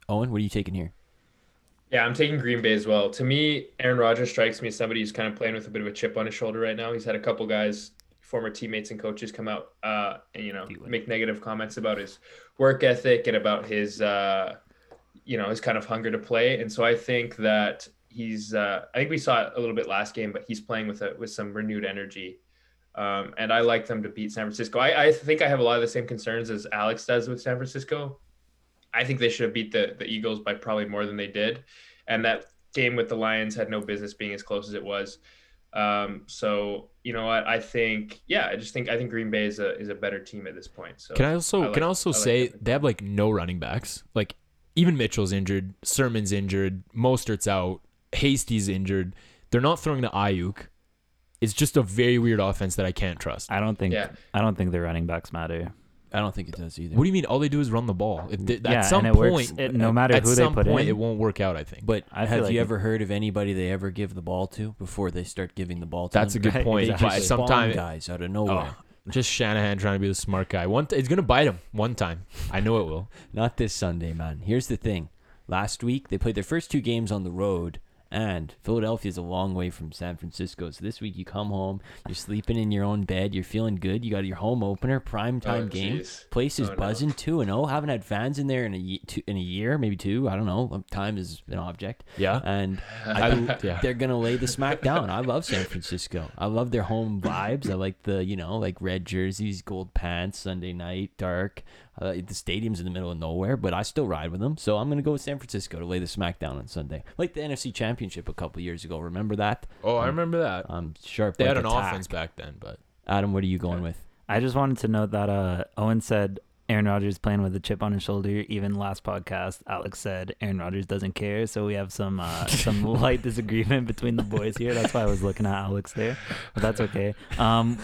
Owen, what are you taking here? Yeah, I'm taking Green Bay as well. To me, Aaron Rodgers strikes me as somebody who's kind of playing with a bit of a chip on his shoulder right now. He's had a couple guys, former teammates and coaches, come out uh, and you know make negative comments about his work ethic and about his uh, you know his kind of hunger to play. And so I think that he's uh, I think we saw it a little bit last game, but he's playing with a with some renewed energy. Um, and I like them to beat San Francisco. I, I think I have a lot of the same concerns as Alex does with San Francisco. I think they should have beat the the Eagles by probably more than they did, and that game with the Lions had no business being as close as it was. Um, so you know what? I think yeah, I just think I think Green Bay is a is a better team at this point. So Can I also I like- can I also I like say them. they have like no running backs. Like even Mitchell's injured, Sermon's injured, Mostert's out, Hasty's injured. They're not throwing to Aiyuk. It's just a very weird offense that I can't trust. I don't think Yeah. I don't think the running backs matter. I don't think it does either. What do you mean? All they do is run the ball. It, th- Yeah, at some and it point, works- it- no matter at who they some put point, in. it won't work out. I think. But I have like you it- ever heard of anybody they ever give the ball to before they start giving the ball to That's a good <laughs> Right, point. exactly. But Just spawn sometimes guys out of nowhere. Oh, just Shanahan trying to be the smart guy. One, th- it's gonna bite him one time. I know it will. <laughs> Not this Sunday, man. Here's the thing. Last week they played their first two games on the road, and Philadelphia is a long way from San Francisco. So this week you come home, you're sleeping in your own bed, you're feeling good. You got your home opener, prime time Oh, game. Place is Oh, no. buzzing two and zero. Haven't had fans in there in a two, in a year, maybe two. I don't know. Um, time is an object. Yeah. And <laughs> I- I, yeah. they're gonna lay the smack down. I love San Francisco. I love their home vibes. I like the you know like red jerseys, gold pants, Sunday night, dark. Uh, the stadium's in the middle of nowhere, but I still ride with them. So I'm gonna go with San Francisco to lay the smack down on Sunday, like the NFC Championship a couple years ago. Remember that? Oh, I remember that. I'm sharp. They like had an a tack. offense back then, but Adam, what are you going with? I just wanted to note that uh, Owen said Aaron Rodgers playing with a chip on his shoulder. Even last podcast, Alex said Aaron Rodgers doesn't care. So we have some uh, <laughs> some light disagreement between the boys here. That's why I was looking at Alex there, but that's okay. Um,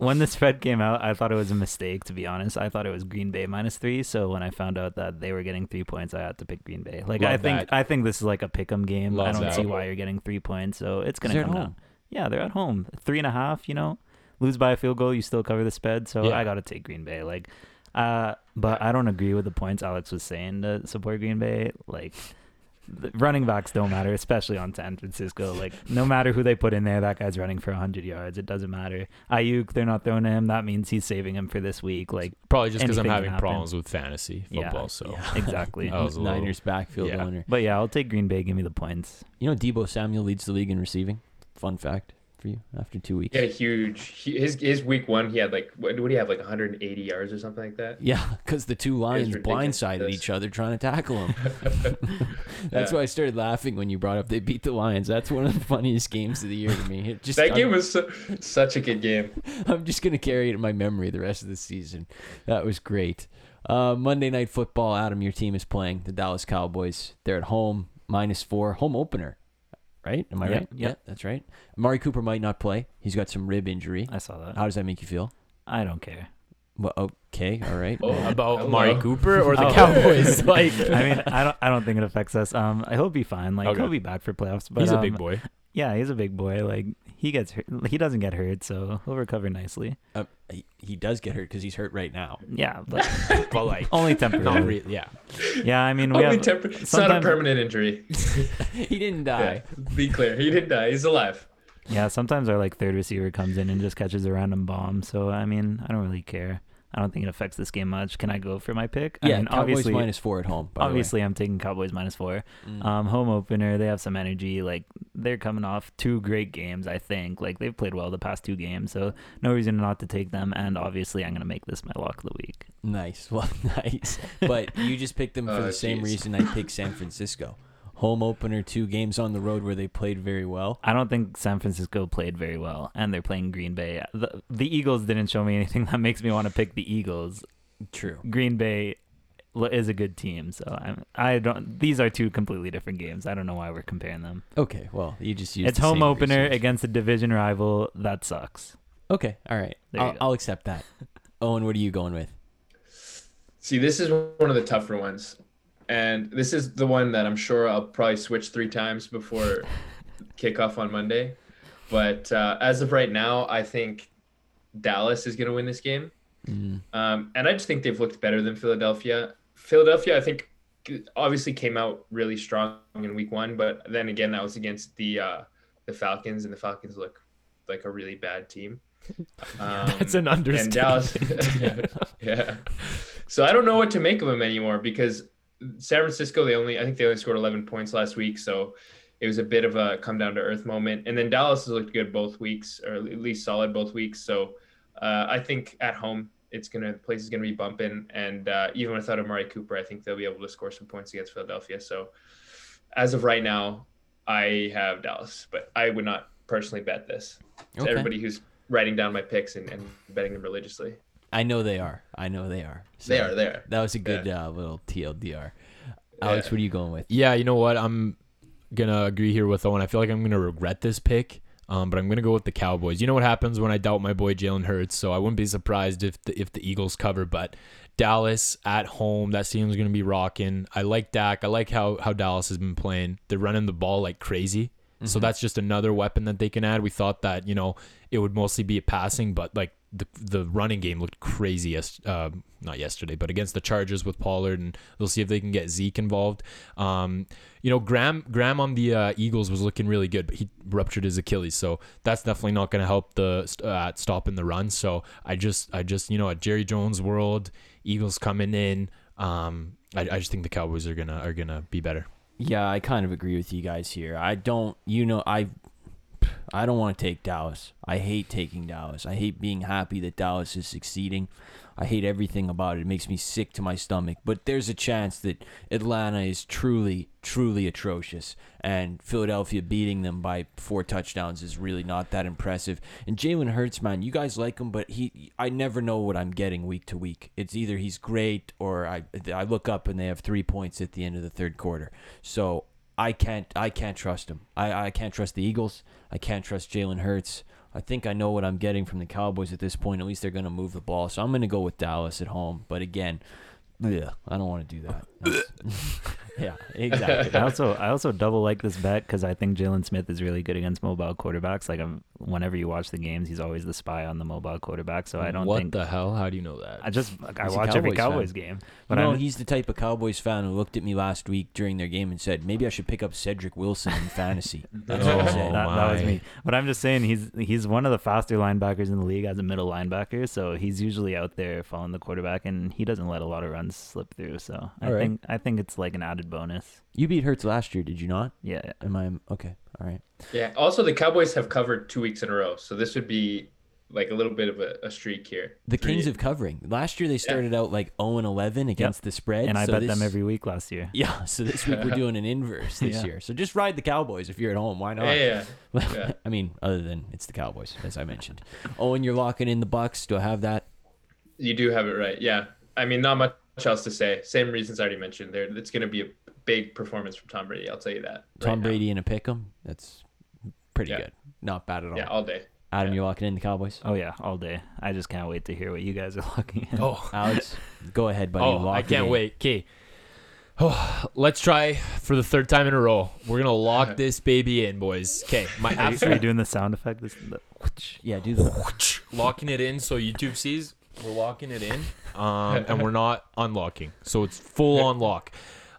when the spread came out, I thought it was a mistake. To be honest, I thought it was Green Bay minus three. So when I found out that they were getting three points, I had to pick Green Bay. Like I think that. I think this is like a pick'em game. I don't that. see why you're getting three points. So it's gonna come down. Yeah, they're at home. Three and a half. You know, lose by a field goal, you still cover the spread. So Yeah. I got to take Green Bay. Like, uh, but I don't agree with the points Alex was saying to support Green Bay. Like, running backs don't matter, especially on San Francisco. Like, no matter who they put in there, that guy's running for 100 yards. It doesn't matter. Aiyuk, they're not throwing to him. That means he's saving him for this week. Like, probably just because I'm having problems with fantasy Yeah, football. So Yeah. exactly. <laughs> I was a little- Niners backfield yeah. owner. But yeah, I'll take Green Bay. Give me the points. You know, Deebo Samuel leads the league in receiving. Fun fact for you after two weeks. He had a huge. He, his his week one, he had like what, what do you have like 180 yards or something like that? Yeah, because the two lions blindsided each other trying to tackle him. <laughs> That's Yeah. why I started laughing when you brought up they beat the Lions. That's one of the funniest games of the year to me. It just that I'm, game was su- such a good game. <laughs> I'm just gonna carry it in my memory the rest of the season. That was great. Uh, Monday Night Football. Adam, your team is playing the Dallas Cowboys. They're at home, minus four, home opener. Right? Am I Yeah, right? yeah. that's right. Amari Cooper might not play. He's got some rib injury. I saw that. How does that make you feel? I don't care. Well, okay, all right. <laughs> Oh, about hello. Amari Cooper or the Oh. Cowboys? <laughs> Like, I mean, I don't. I don't think it affects us. Um, he'll be fine. Like Okay. he'll be back for playoffs. But he's a um, big boy. Yeah, he's a big boy. Like he gets hurt. He doesn't get hurt, so he'll recover nicely. Uh, he, he does get hurt because he's hurt right now. Yeah, <laughs> but But like, only not temporary. really. Yeah. Yeah, I mean we Only have. temper- it's not a permanent injury. <laughs> he didn't Yeah, die. be clear. He didn't die. He's alive. Yeah, sometimes our like third receiver comes in and just catches a random bomb. So I mean, I don't really care. I don't think it affects this game much. Can I go for my pick? I Yeah, mean, Cowboys obviously, minus four at home. by the way. obviously, I'm taking Cowboys minus four. Mm. Um, home opener, they have some energy. Like they're coming off two great games, I think. Like they've played well the past two games, so no reason not to take them. And obviously, I'm gonna make this my lock of the week. Nice. <laughs> Well, nice. But you just picked them for Oh, the same jeez. reason I picked San Francisco. Home opener, two games on the road where they played very well. I don't think San Francisco played very well, and they're playing Green Bay. The, the Eagles didn't show me anything <laughs> that makes me want to pick the Eagles. True. Green Bay is a good team, so I'm I don't. These are two completely different games. I don't know why we're comparing them. Okay. Well, you just use it's the home same opener research. against a division rival. That sucks. Okay. All right. I'll. I'll accept that. <laughs> Owen, what are you going with? See, this is one of the tougher ones. And this is the one that I'm sure I'll probably switch three times before <laughs> kickoff on Monday. But uh, as of right now, I think Dallas is going to win this game. Mm. Um, and I just think they've looked better than Philadelphia. Philadelphia, I think obviously came out really strong in week one, but then again that was against the uh, the Falcons, and the Falcons look like a really bad team. <laughs> Um, That's an and understatement. Dallas, <laughs> yeah. So I don't know what to make of them anymore because San Francisco, they only I think they only scored 11 points last week, so it was a bit of a come down to earth moment. And then Dallas has looked good both weeks, or at least solid both weeks. So uh, I think at home it's gonna the place is gonna be bumping, and uh, even without Amari Cooper, I think they'll be able to score some points against Philadelphia. So as of right now, I have Dallas, but I would not personally bet this. To Okay. everybody who's writing down my picks and, and betting them religiously. I know they are. I know they are. So They are there. That was a good uh, little TLDR. Alex, Yeah. what are you going with? Yeah, you know what? I'm gonna agree here with Owen. I feel like I'm gonna regret this pick. Um, but I'm gonna go with the Cowboys. You know what happens when I doubt my boy Jalen Hurts, so I wouldn't be surprised if the if the Eagles cover. But Dallas at home, that team's gonna be rocking. I like Dak. I like how how Dallas has been playing. They're running the ball like crazy. So that's just another weapon that they can add. We thought that you know it would mostly be a passing, but like the the running game looked crazy. Yes, uh, not yesterday, but against the Chargers with Pollard, and we'll see if they can get Zeke involved. Um, you know, Graham Graham on the uh, Eagles was looking really good, but he ruptured his Achilles, so that's definitely not going to help the uh, at stopping the run. So I just I just you know at Jerry Jones world, Eagles coming in. Um, I, I just think the Cowboys are gonna are gonna be better. Yeah, I kind of agree with you guys here. I don't, you know, I, I don't want to take Dallas. I hate taking Dallas. I hate being happy that Dallas is succeeding. I hate everything about it. It makes me sick to my stomach. But there's a chance that Atlanta is truly, truly atrocious, and Philadelphia beating them by four touchdowns is really not that impressive. And Jalen Hurts, man, you guys like him, but he, I never know what I'm getting week to week. It's either he's great or I, I look up and they have three points at the end of the third quarter. So I can't, I can't trust him. I, I can't trust the Eagles. I can't trust Jalen Hurts. I think I know what I'm getting from the Cowboys at this point. At least they're going to move the ball. So I'm going to go with Dallas at home. But again, yeah, I don't want to do that. <laughs> <laughs> Yeah, exactly. I also I also double like this bet because I think Jaylon Smith is really good against mobile quarterbacks. Like I'm, whenever you watch the games, he's always the spy on the mobile quarterback. So I don't think what think the hell? How do you know that? I just like, I He's a watch every Cowboys fan. Game. But no, I'm, he's the type of Cowboys fan who looked at me last week during their game and said, maybe I should pick up Cedric Wilson in fantasy. <laughs> That's what he Oh, said. that, that was me. But I'm just saying he's he's one of the faster linebackers in the league as a middle linebacker. So he's usually out there following the quarterback, and he doesn't let a lot of runs slip through. So I All right. think I think it's like an added bonus. You beat Hurts last year, did you not? Yeah. Am I okay? All right. Yeah. Also, the Cowboys have covered two weeks in a row, so this would be like a little bit of a, a streak here. The Three- Kings of covering. Last year they started out like 0 and 11 against the spread. And I so bet this- them every week last year. <laughs> Yeah, so this week we're <laughs> doing an inverse this Yeah. year. So just ride the Cowboys if you're at home. Why not? Yeah, yeah. <laughs> Yeah. I mean, other than it's the Cowboys, as I mentioned. Oh, and you're locking in the Bucs. Do I have that? You do have it right. Yeah. I mean, not much else to say. Same reasons I already mentioned. There, it's going to be a big performance from Tom Brady. I'll tell you that. Tom right now. Brady in a pick 'em. That's pretty Yeah. good. Not bad at all. Yeah, all day. Adam, yeah. you're locking in the Cowboys. Oh yeah, all day. I just can't wait to hear what you guys are looking at. oh, <laughs> Alex, go ahead, buddy. oh, Lock I can't in. wait. Okay. Oh, let's try for the third time in a row. We're gonna lock <laughs> this baby in, boys. Okay, my Are you, are you doing the sound effect? This, the, <laughs> Yeah, do the. locking it in so YouTube sees we're locking it in, um, and we're not unlocking, so it's full on lock.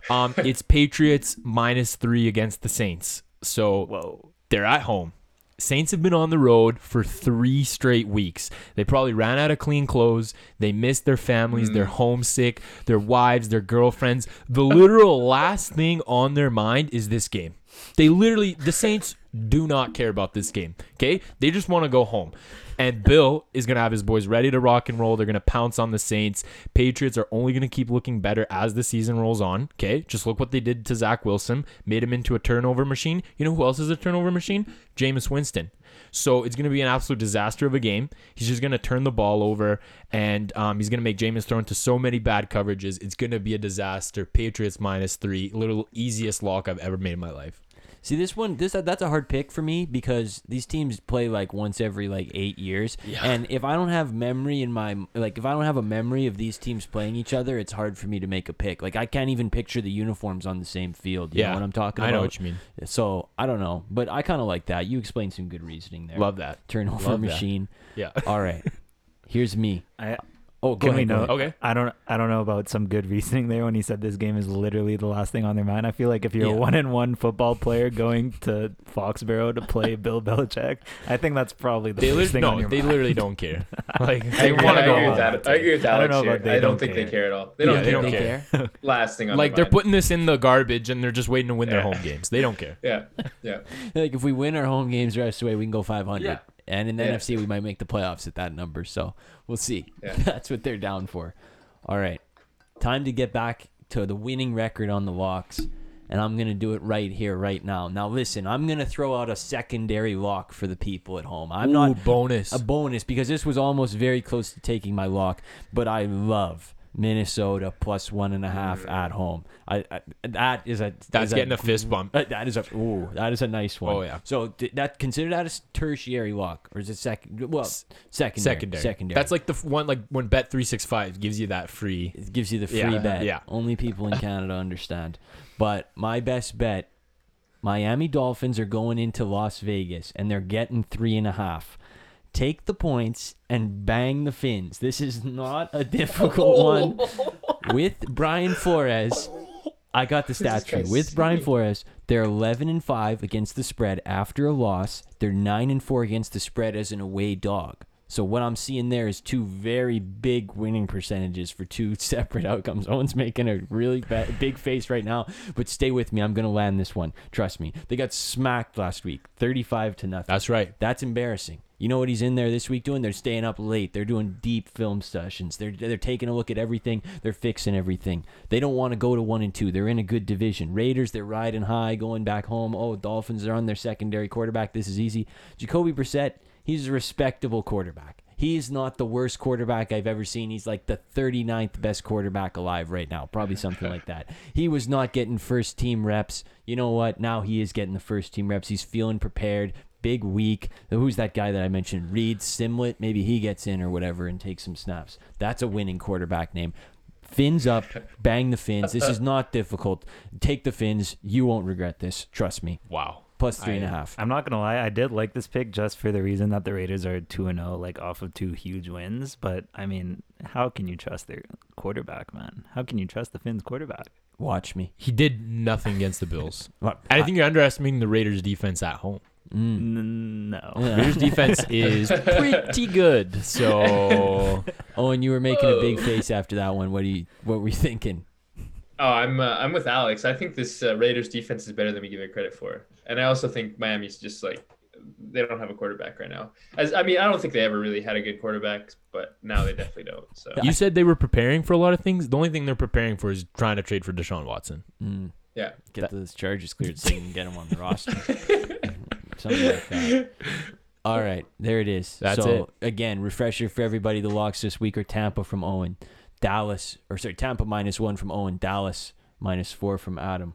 Um, <laughs> it's Patriots minus three against the Saints. So whoa. they're at home. Saints have been on the road for three straight weeks. They probably ran out of clean clothes. They missed their families. They're homesick. Their wives, their girlfriends. The literal <laughs> last thing on their mind is this game. They literally, the Saints do not care about this game. Okay? They just want to go home. And Bill is going to have his boys ready to rock and roll. They're going to pounce on the Saints. Patriots are only going to keep looking better as the season rolls on. Okay? Just look what they did to Zach Wilson, made him into a turnover machine. You know who else is a turnover machine? Jameis Winston. So it's going to be an absolute disaster of a game. He's just going to turn the ball over, and um, he's going to make Jameis throw into so many bad coverages. It's going to be a disaster. Patriots minus three, little easiest lock I've ever made in my life. See this one, this that's a hard pick for me because these teams play like once every like eight years, Yeah. and if I don't have memory in my like if I don't have a memory of these teams playing each other, it's hard for me to make a pick. Like I can't even picture the uniforms on the same field. You yeah, know what I'm talking I about? know what you mean. So I don't know, but I kind of like that. You explained some good reasoning there. Love that. turnover love that. machine. Yeah. All right, <laughs> here's me. I Oh, Can we ahead, go know? Okay. I don't. I don't know about some good <laughs> reasoning there when he said this game is literally the last thing on their mind. I feel like if you're Yeah. a one and one football player going to Foxborough to play <laughs> Bill Belichick, I think that's probably the They first lit- thing on no, your they mind. literally don't care. <laughs> Like they want to go agree with that. I agree with I don't Alex know here. about they I don't don't think care. they care at all. They don't they care. don't care. care. Last thing on Like their they're mind. putting this in the garbage and they're just waiting to win their home games. They don't care. Yeah, yeah. like if we win our home games the rest of the way, we can go 500. And in the Yeah. NFC, we might make the playoffs at that number. So we'll see. Yeah. <laughs> That's what they're down for. All right. Time to get back to the winning record on the locks. And I'm going to do it right here, right now. Now, listen, I'm going to throw out a secondary lock for the people at home. I'm Ooh, not bonus. a bonus because this was almost very close to taking my lock, but I love Minnesota plus one and a half at home. I, I that is a That's is getting a fist bump. uh, that is a ooh, that is a nice one. Oh, yeah. So that consider that a s- tertiary lock or is it second? Well, secondary. secondary. Secondary. That's like the one like when Bet three six five gives you that free. it gives you the free Yeah, bet. yeah. Only people in <laughs> Canada understand. But my best bet, Miami Dolphins are going into Las Vegas and they're getting three and a half. Take the points and bang the fins. This is not a difficult <laughs> one. With Brian Flores, I got the stats for you. guy's With Brian sick. Flores, they're 11 and 5 against the spread after a loss. They're 9 and 4 against the spread as an away dog. So what I'm seeing there is two very big winning percentages for two <laughs> separate outcomes. Owen's making a really ba- big face right now, but stay with me. I'm going to land this one. Trust me. They got smacked last week, 35 to nothing. That's right. That's embarrassing. You know what he's in there this week doing? They're staying up late. They're doing deep film sessions. They're they're taking a look at everything. They're fixing everything. They don't want to go to one and two. They're in a good division. Raiders, they're riding high, going back home. Oh, Dolphins are on their secondary quarterback. This is easy. Jacoby Brissett, he's a respectable quarterback. He's not the worst quarterback I've ever seen. He's like the 39th best quarterback alive right now, probably something like that. He was not getting first team reps. You know what? Now he is getting the first team reps. He's feeling prepared. Big week. Who's that guy that I mentioned? Reid Sinnett. Maybe he gets in or whatever and takes some snaps. That's a winning quarterback name. Fins up, <laughs> bang the fins. This is not difficult. Take the fins. You won't regret this. Trust me. Wow. Plus three and a I- half. I'm not gonna lie, I did like this pick just for the reason that the Raiders are two and zero, like off of two huge wins. But I mean, how can you trust their quarterback, man? How can you trust the Finns quarterback? Watch me. He did nothing against the Bills. <laughs> What? I think you're underestimating the Raiders defense at home. Mm. N- no. Yeah. Raiders defense <laughs> is pretty good. So <laughs> Oh, and you were making a big Whoa. face after that one. What do you? What were you thinking? Oh, I'm uh, I'm with Alex. I think this uh, Raiders defense is better than we give it credit for, and I also think Miami's just like they don't have a quarterback right now. As I mean, I don't think they ever really had a good quarterback, but now they definitely don't. So you said they were preparing for a lot of things. The only thing they're preparing for is trying to trade for Deshaun Watson. Mm. yeah, Get those charges cleared so you can get them on the roster. <laughs> Something like that. <laughs> All right, there it is. That's so again, refresher for everybody. The locks this week are Tampa from Owen, Dallas, or sorry, Tampa minus one from Owen, Dallas minus four from Adam,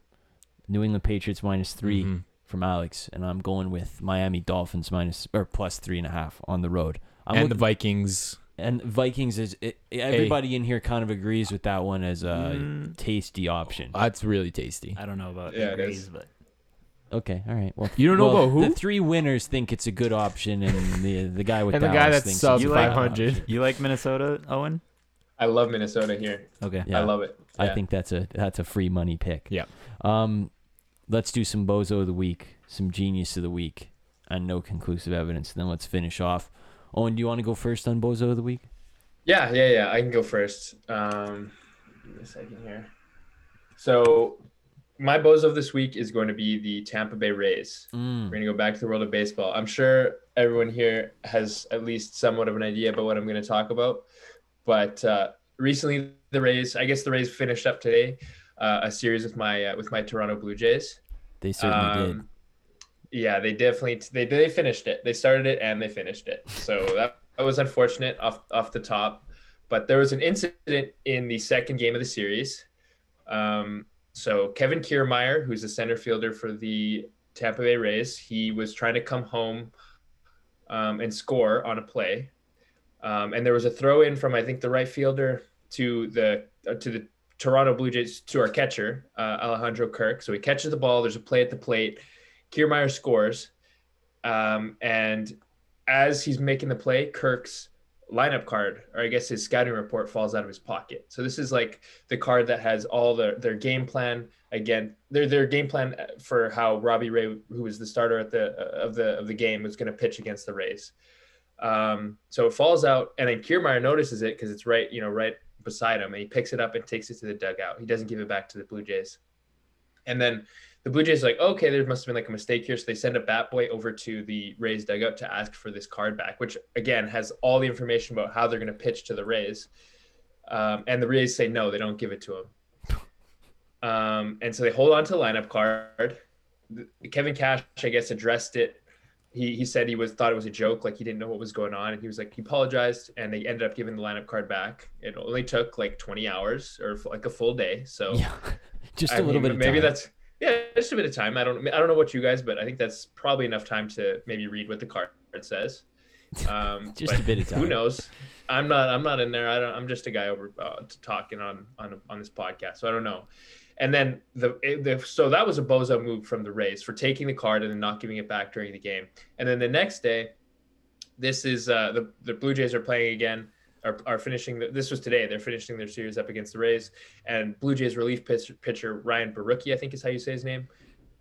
New England Patriots minus 3 Mhm. from Alex, and I'm going with Miami Dolphins minus or plus three and a half on the road. I'm and with- the Vikings. and Vikings is it, everybody in here kind of agrees with that one as a Mm. tasty option. That's really tasty. I don't know about Yeah, it agrees, but Okay, all right. Well, You don't know well, about who? The three winners think it's a good option, and the the guy with And the Dallas guy that's thinks sub it's a You bad like- 500. option. you like Minnesota, Owen? I love Minnesota here. Okay. Yeah, I love it. I Yeah. think that's a that's a free money pick. Yeah. Um, let's do some bozo of the week, some genius of the week, and no conclusive evidence. And then let's finish off. Owen, do you want to go first on bozo of the week? Yeah, yeah, yeah. I can go first. Um, give me a second here. So, my bozo of this week is going to be the Tampa Bay Rays. Mm. We're going to go back to the world of baseball. I'm sure everyone here has at least somewhat of an idea about what I'm going to talk about. But uh, recently, the Rays, I guess the Rays finished up today uh, a series with my uh, with my Toronto Blue Jays. They certainly did. Um, Yeah, they definitely they they finished it. They started it and they finished it. So that, that was unfortunate off off the top. But there was an incident in the second game of the series. Um, so Kevin Kiermaier, who's a center fielder for the Tampa Bay Rays, he was trying to come home um, and score on a play, um, and there was a throw in from I think the right fielder to the uh, to the Toronto Blue Jays to our catcher uh, Alejandro Kirk. So he catches the ball. There's a play at the plate. Kiermaier scores, um, and as he's making the play, Kirk's lineup card, or I guess his scouting report falls out of his pocket. So this is like the card that has all their their game plan. Again, their their game plan for how Robbie Ray, who was the starter at the of the of the game, was going to pitch against the Rays. Um, so it falls out, and then Kiermaier notices it because it's right, you know, right beside him, and he picks it up and takes it to the dugout. He doesn't give it back to the Blue Jays, and then the Blue Jays are like, okay, there must have been like a mistake here. So they send a bat boy over to the Rays dugout to ask for this card back, which again has all the information about how they're going to pitch to the Rays. Um, and the Rays say no, they don't give it to him. Um, and so they hold on to the lineup card. Kevin Cash, I guess, addressed it. He, he said he was thought it was a joke, like he didn't know what was going on, and he was like he apologized, and they ended up giving the lineup card back. It only took like 20 hours or like a full day, so Yeah, <laughs> just a I little mean, bit. Of maybe time. that's yeah, just a bit of time. I don't I don't know what you guys, but I think that's probably enough time to maybe read what the card says. <laughs> Um, Just a bit of time. Who knows? I'm not I'm not in there. I don't. I'm just a guy over uh, talking on on on this podcast, so I don't know. And then the, the so that was a bozo move from the Rays for taking the card and then not giving it back during the game. And then the next day, this is uh, the the Blue Jays are playing again. Are, are finishing the, this was today they're finishing their series up against the Rays and Blue Jays relief pitcher, pitcher Ryan Borucki I think is how you say his name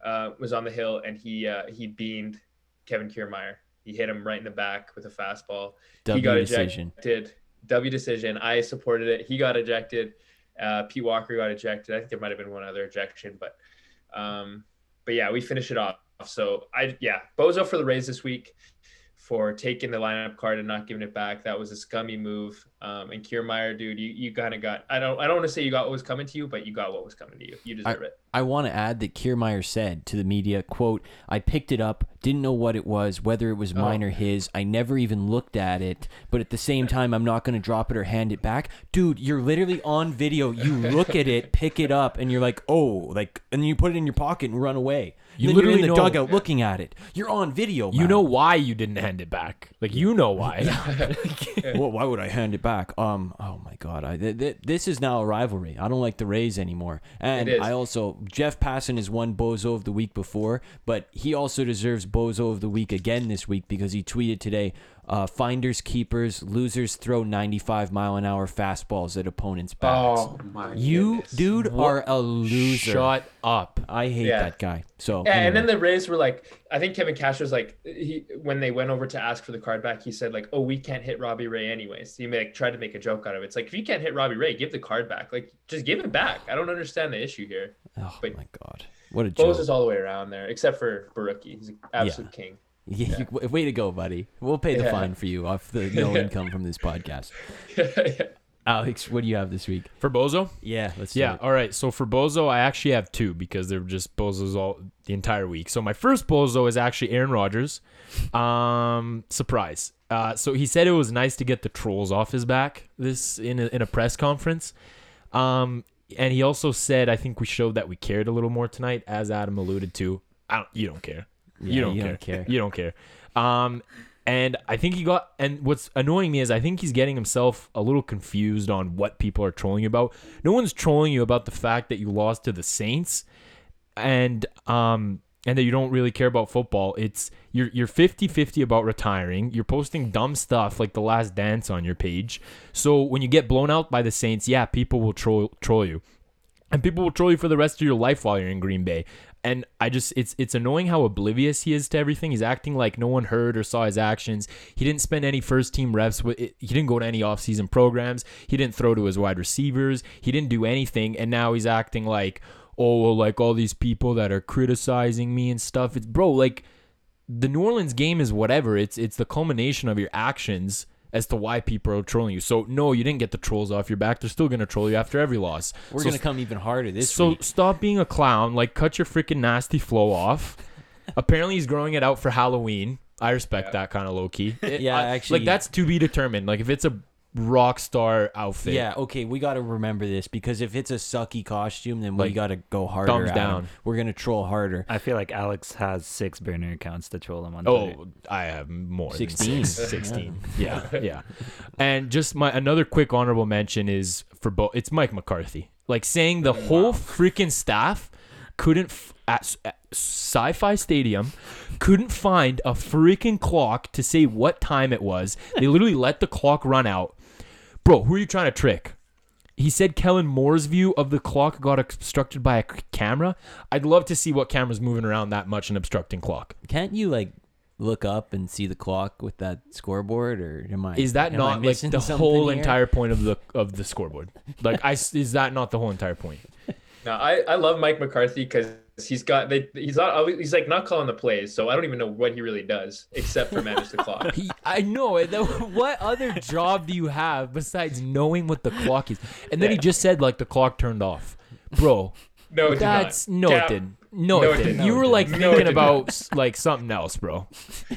uh, was on the hill and he uh, he beamed Kevin Kiermaier. He hit him right in the back with a fastball. W he got decision. ejected. W decision. I supported it. He got ejected. Uh, Pete Walker got ejected. I think there might have been one other ejection but um, but yeah we finish it off. So I yeah Bozo for the Rays this week for taking the lineup card and not giving it back. That was a scummy move. Um, and Kiermaier, dude, you, you kind of got, I don't, I don't want to say you got what was coming to you, but you got what was coming to you. You deserve it. I want to add that Kiermaier said to the media, quote, I picked it up, didn't know what it was, whether it was Oh. mine or his. I never even looked at it, but at the same time, I'm not going to drop it or hand it back. Dude, you're literally on video. You look at it, <laughs> pick it up, and you're like, oh, like, and then you put it in your pocket and run away. You then you're literally in the know- dugout looking at it. You're on video. You man. know why you didn't hand it back. Like you know why. <laughs> <laughs> well, why would I hand it back? Um, oh my God, I th- th- this is now a rivalry. I don't like the Rays anymore, and I also Jeff Passan has won Bozo of the week before, but he also deserves Bozo of the week again this week because he tweeted today. Uh, finders keepers, losers throw 95 mile an hour fastballs at opponents' bats. Oh my you, goodness. dude, are a loser. Shut up. I hate Yeah. that guy. So Yeah, and then the Rays were like, I think Kevin Cash was like, he when they went over to ask for the card back, he said like, "Oh, we can't hit Robbie Ray anyways." He like tried to make a joke out of it. It's like if you can't hit Robbie Ray, give the card back. Like just give it back. I don't understand the issue here. oh but- my God, what a Bose joke. is all the way around there, except for Borucki. He's an absolute king. <laughs> Yeah, you- way to go, buddy. We'll pay the Yeah. fine for you off the <laughs> no income from this podcast. <laughs> Alex, what do you have this week? For Bozo? Yeah, let's do Yeah. it. All right. So for Bozo, I actually have two because they're just Bozos all the entire week. So my first Bozo is actually Aaron Rodgers. Um, surprise. Uh, so he said it was nice to get the trolls off his back this in a, in a press conference. Um, and he also said, I think we showed that we cared a little more tonight, as Adam alluded to. I don't, you don't care. You don't you care. don't care. You don't care. Um, and I think he got. And what's annoying me is I think he's getting himself a little confused on what people are trolling you about. No one's trolling you about the fact that you lost to the Saints, and um, and that you don't really care about football. It's you're you're 50-50 about retiring. You're posting dumb stuff like the Last Dance on your page. So when you get blown out by the Saints, yeah, people will troll troll you and people will troll you for the rest of your life while you're in Green Bay. And I just it's it's annoying how oblivious he is to everything. He's acting like no one heard or saw his actions. He didn't spend any first team reps with he didn't go to any offseason programs. He didn't throw to his wide receivers. He didn't do anything and now he's acting like oh well like all these people that are criticizing me and stuff. It's bro like the New Orleans game is whatever. It's it's the culmination of your actions as to why people are trolling you. So no, you didn't get the trolls off your back. They're still gonna troll you after every loss. We're So gonna come even harder this so week. stop being a clown. Like, cut your freaking nasty flow off. <laughs> Apparently, he's growing it out for Halloween. I respect that kind of low key. Yeah, I- actually- like that's to be determined. Like, if it's a rock star outfit, Yeah, okay, we got to remember this because if it's a sucky costume, then we Like, got to go harder. thumbs at 'em. down. We're gonna troll harder. I feel like Alex has six burner accounts to troll him on oh, Twitter. Oh, I have more 16. than six. 16. <laughs> <laughs> Yeah, yeah. <laughs> And just my another quick honorable mention is for both. It's Mike McCarthy. Like saying the whole freaking staff couldn't f- at, s- at SoFi Stadium, couldn't find a freaking clock to say what time it was. They literally let the clock run out. Bro, who are you trying to trick? He said Kellen Moore's view of the clock got obstructed by a c- camera. I'd love to see what camera's moving around that much and obstructing clock. Can't you like look up and see the clock with that scoreboard, or am I? Is that not like the whole here? entire point of the of the scoreboard? Like, I s- is that not the whole entire point? <laughs> No, I, I love Mike McCarthy because he's got they he's not he's like not calling the plays, so I don't even know what he really does except for manage the clock. <laughs> He, I know <laughs> What other job do you have besides knowing what the clock is? And then he just said like the clock turned off, bro. No, it That's no, Cap- it didn't. No, No, it didn't. You were like. No, thinking about like something else, bro.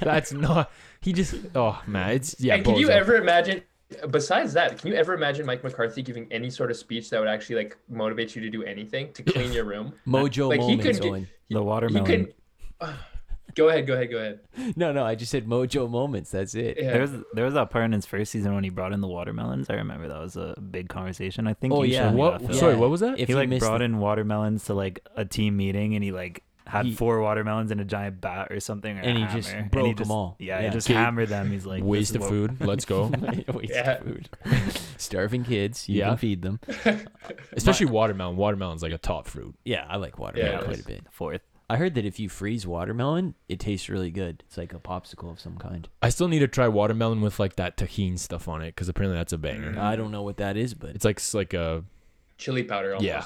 That's not. He just. Oh man, it's yeah. and can you ever imagine? Besides that, can you ever imagine Mike McCarthy giving any sort of speech that would actually like motivate you to do anything to clean your room? <laughs> Mojo Like, he moments, could get- Owen. The You watermelon. can. <sighs> go ahead, go ahead, go ahead. <laughs> No, no, I just said Mojo moments. That's it. Yeah. There was there was that part in his first season when he brought in the watermelons. I remember that was a big conversation. I think. Oh, you yeah. What? Sorry, what was that? If he you like brought it- in watermelons to like a team meeting, and he like had He- four watermelons and a giant bat or something, or And a he just hammer, and broke he 'em just- all. Yeah, Yeah. he just Okay. hammered them. He's like Waste this of food. <laughs> Let's go. <laughs> Waste Yeah. of food. <laughs> Starving kids. You Yeah. can feed them. Especially watermelon. Watermelon's like a top fruit. Yeah, I like watermelon Yeah, quite a bit. Fourth. I heard that if you freeze watermelon, it tastes really good. It's like a popsicle of some kind. I still need to try watermelon with like that tahini stuff on it because apparently that's a banger. I don't know what that is, but It's like s- like a Chili powder almost. Yeah.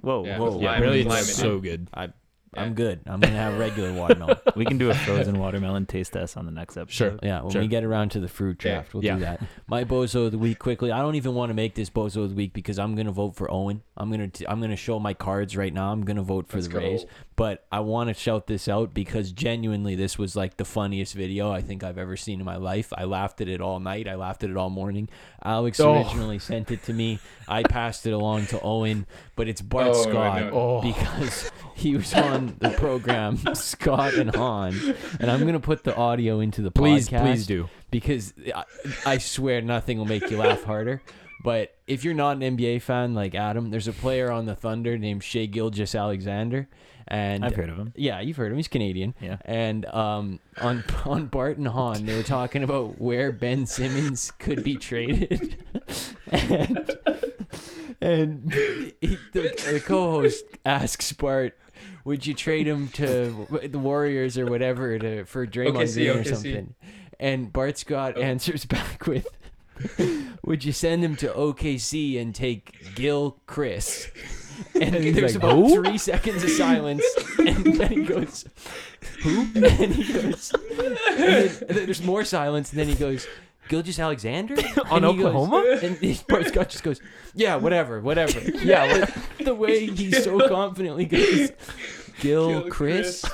Whoa, Yeah, Whoa. with yeah. lime- Apparently lime it's so good. I'm Yeah. I'm good. I'm gonna have regular <laughs> watermelon. we can do a frozen watermelon taste test on the next episode. Sure. Yeah, when Sure. we get around to the fruit Yeah. draft, we'll Yeah. do that. My bozo of the week quickly. I don't even want to make this bozo of the week because I'm gonna vote for Owen. I'm gonna t- I'm gonna show my cards right now. I'm gonna vote for Let's the go. Rays. But I want to shout this out because genuinely, this was like the funniest video I think I've ever seen in my life. I laughed at it all night. I laughed at it all morning. Alex Oh. originally sent it to me. I passed it along to Owen, but it's Bart Oh, Scott no. Oh. because he was on the program <laughs> Scott and Hahn, and I'm gonna put the audio into the Please, podcast please do. because I, I swear nothing will make you laugh harder. But if you're not an NBA fan like Adam, there's a player on the Thunder named Shai Gilgeous Alexander, and I've heard of him. yeah, you've heard him. He's Canadian. Yeah. And um, on <laughs> on Bart and Hahn, they were talking about where Ben Simmons could be traded, <laughs> and and he, the, the co-host asks Bart, "Would you trade him to the Warriors or whatever to for Draymond OKC, Green or OKC. something?" And Bart Scott Oh. answers <laughs> back with. Would you send him to OKC and take Gil Chris? <laughs> And he's there's like, about "Who?" three seconds of silence, and then he goes, "Who?" <laughs> And then he goes, and then, and then there's more silence, and then he goes, "Gilgeous Alexander <laughs> On And he goes- Oklahoma? and he, Bart Scott just goes, "Yeah, whatever, whatever." <laughs> Yeah, like, the way he so <laughs> confidently goes, "Gil, Gil Chris."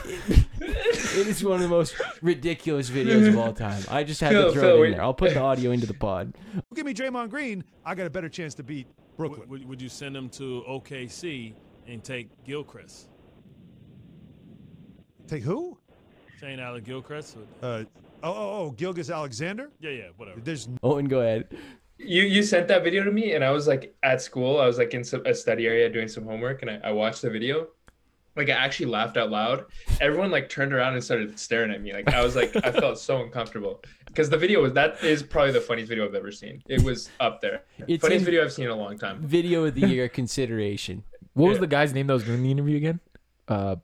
it is one of the most ridiculous videos of all time. I just had to throw Phil, it in wait. there. I'll put the audio into the pod. Give me Draymond Green. I got a better chance to beat Brooklyn. Would, would you send him to OKC and take Gilchrist? Take who? Shane Allen Gilchrist? Or- Uh, oh, oh, oh, Gilgeous Alexander. Yeah, yeah, whatever. There's Owen, go ahead. You you sent that video to me, and I was like at school. I was like in some, a study area doing some homework, and I, I watched the video. Like I actually laughed out loud. Everyone like turned around and started staring at me. Like I was like I felt so uncomfortable because the video was that is probably the funniest video I've ever seen. It was up there. It's funniest video I've seen in a long time. Video of the year <laughs> consideration. What was the guy's name that was doing the interview again? Uh,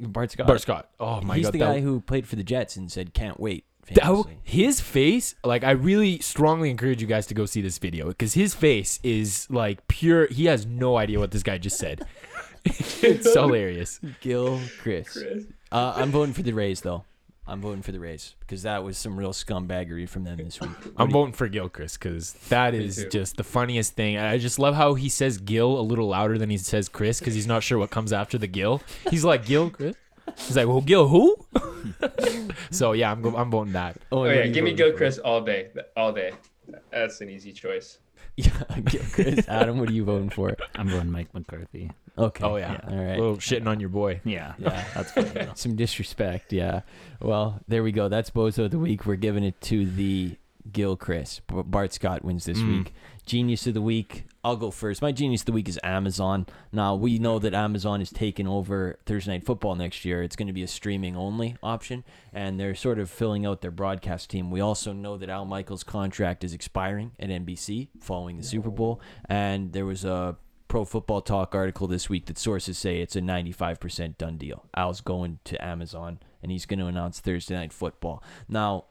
Bart Scott. Bart Scott. Oh my He's god, He's the that- guy who played for the Jets and said, "Can't wait." That- his face, like I really strongly encourage you guys to go see this video because his face is like pure. He has no idea what this guy just said. <laughs> it's <laughs> hilarious. Gil Chris. Chris. Uh, I'm voting for the Rays though. I'm voting for the Rays because that was some real scumbaggery from them this week. What I'm do you- voting for Gilchrist because that Me is too. just the funniest thing. I just love how he says Gil a little louder than he says Chris because he's not sure what comes after the Gil. He's like Gil Chris. He's like, well, Gil who? <laughs> so yeah, I'm go- I'm voting that. Owen, Oh yeah, give me voting for? Gilchrist all day, all day. That's an easy choice. <laughs> Yeah, Gil Chris. Adam, what are you voting for? I'm voting Mike McCarthy. Okay. Oh yeah, All right. a little shitting on your boy. Yeah, Yeah. <laughs> that's fine. though. Some disrespect, yeah. Well, there we go. That's Bozo of the week. We're giving it to the Gil Chris. Bart Scott wins this Mm. week. Genius of the week. I'll go first. My genius of the week is Amazon. Now we know that Amazon is taking over Thursday Night Football next year. It's going to be a streaming only option, and they're sort of filling out their broadcast team. We also know that Al Michaels' contract is expiring at NBC following the Super Bowl, and there was a Pro Football Talk article this week that sources say it's a 95% done deal. Al's going to Amazon, and he's going to announce Thursday Night Football. Now,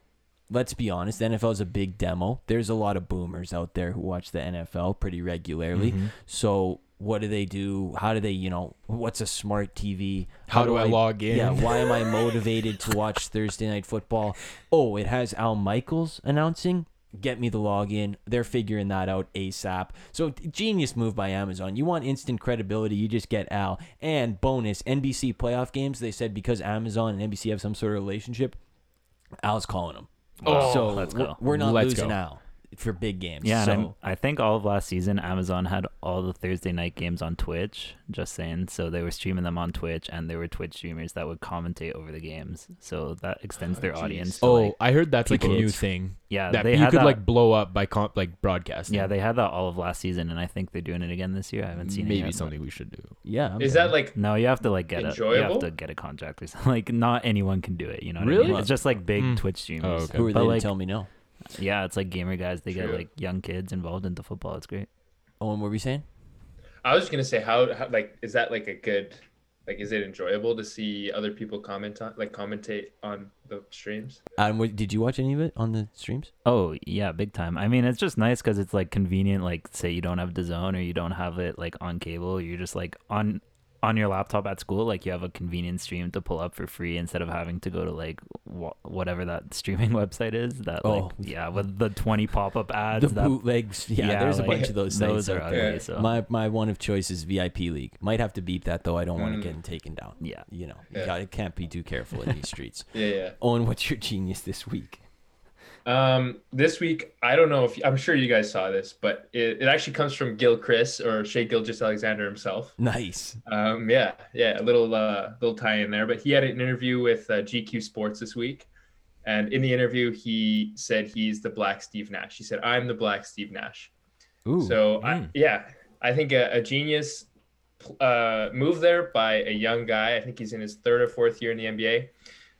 let's be honest, the NFL is a big demo. There's a lot of boomers out there who watch the NFL pretty regularly. Mm-hmm. So what do they do? How do they, you know, what's a smart TV? How do I log in? Yeah, why am I <laughs> motivated to watch Thursday night football? Oh, it has Al Michaels announcing. Get me the login. They're figuring that out ASAP. So genius move by Amazon. You want instant credibility, you just get Al. And bonus, NBC playoff games, they said because Amazon and NBC have some sort of relationship, Al's calling them. Wow. so Let's we're- go. we're not Let's losing go. Al for big games. Yeah, so I'm- I think all of last season, Amazon had all the Thursday night games on Twitch. Just saying, so they were streaming them on Twitch, and there were Twitch streamers that would commentate over the games. So that extends their geez. audience. To Oh, like, I heard that's like a new thing yeah, that they you had could that, like blow up by comp like broadcasting. Yeah, they had that all of last season, and I think they're doing it again this year. I haven't seen it maybe yet, but- something we should do. yeah. I'm Is down. that like No, you have to like get a you have to get a contract or something. <laughs> Like not anyone can do it. You know what I Really? mean? It's just like big Mm. Twitch streamers. Oh, okay. who are they But, to like, tell me no? Yeah, it's like gamer guys. They get like young kids involved into football. It's great. Oh, and what were we saying? I was just gonna say how, how like is that like a good like is it enjoyable to see other people comment on like commentate on the streams? Adam, what, did you watch any of it on the streams? Oh yeah, big time. I mean, it's just nice because it's like convenient. Like, say you don't have the zone or you don't have it like on cable. You're just like on on your laptop at school. Like you have a convenient stream to pull up for free instead of having to go to like wh- whatever that <laughs> streaming website is. That like Oh. yeah, with the twenty pop up <laughs> ads. The that, bootlegs. Yeah, yeah, there's like, a bunch of those sites. Those are out ugly. there. Yeah. So My my one of choice is VIP League. Might have to beat that though. I don't want Mm. to get taken down. yeah. You know, you got, it can't be too careful in these streets. <laughs> Yeah, yeah. Owen, what's your genius this week? Um, this week, I don't know if I'm sure you guys saw this, but it, it actually comes from Gil Chris or Shai Gilgeous Alexander himself. Nice. Um, yeah, yeah, a little uh, little tie in there. But he had an interview with uh, GQ Sports this week, and in the interview, he said he's the Black Steve Nash. He said, "I'm the Black Steve Nash." Ooh. So I, Mm. yeah, I think a, a genius uh, move there by a young guy. I think he's in his third or fourth year in the NBA.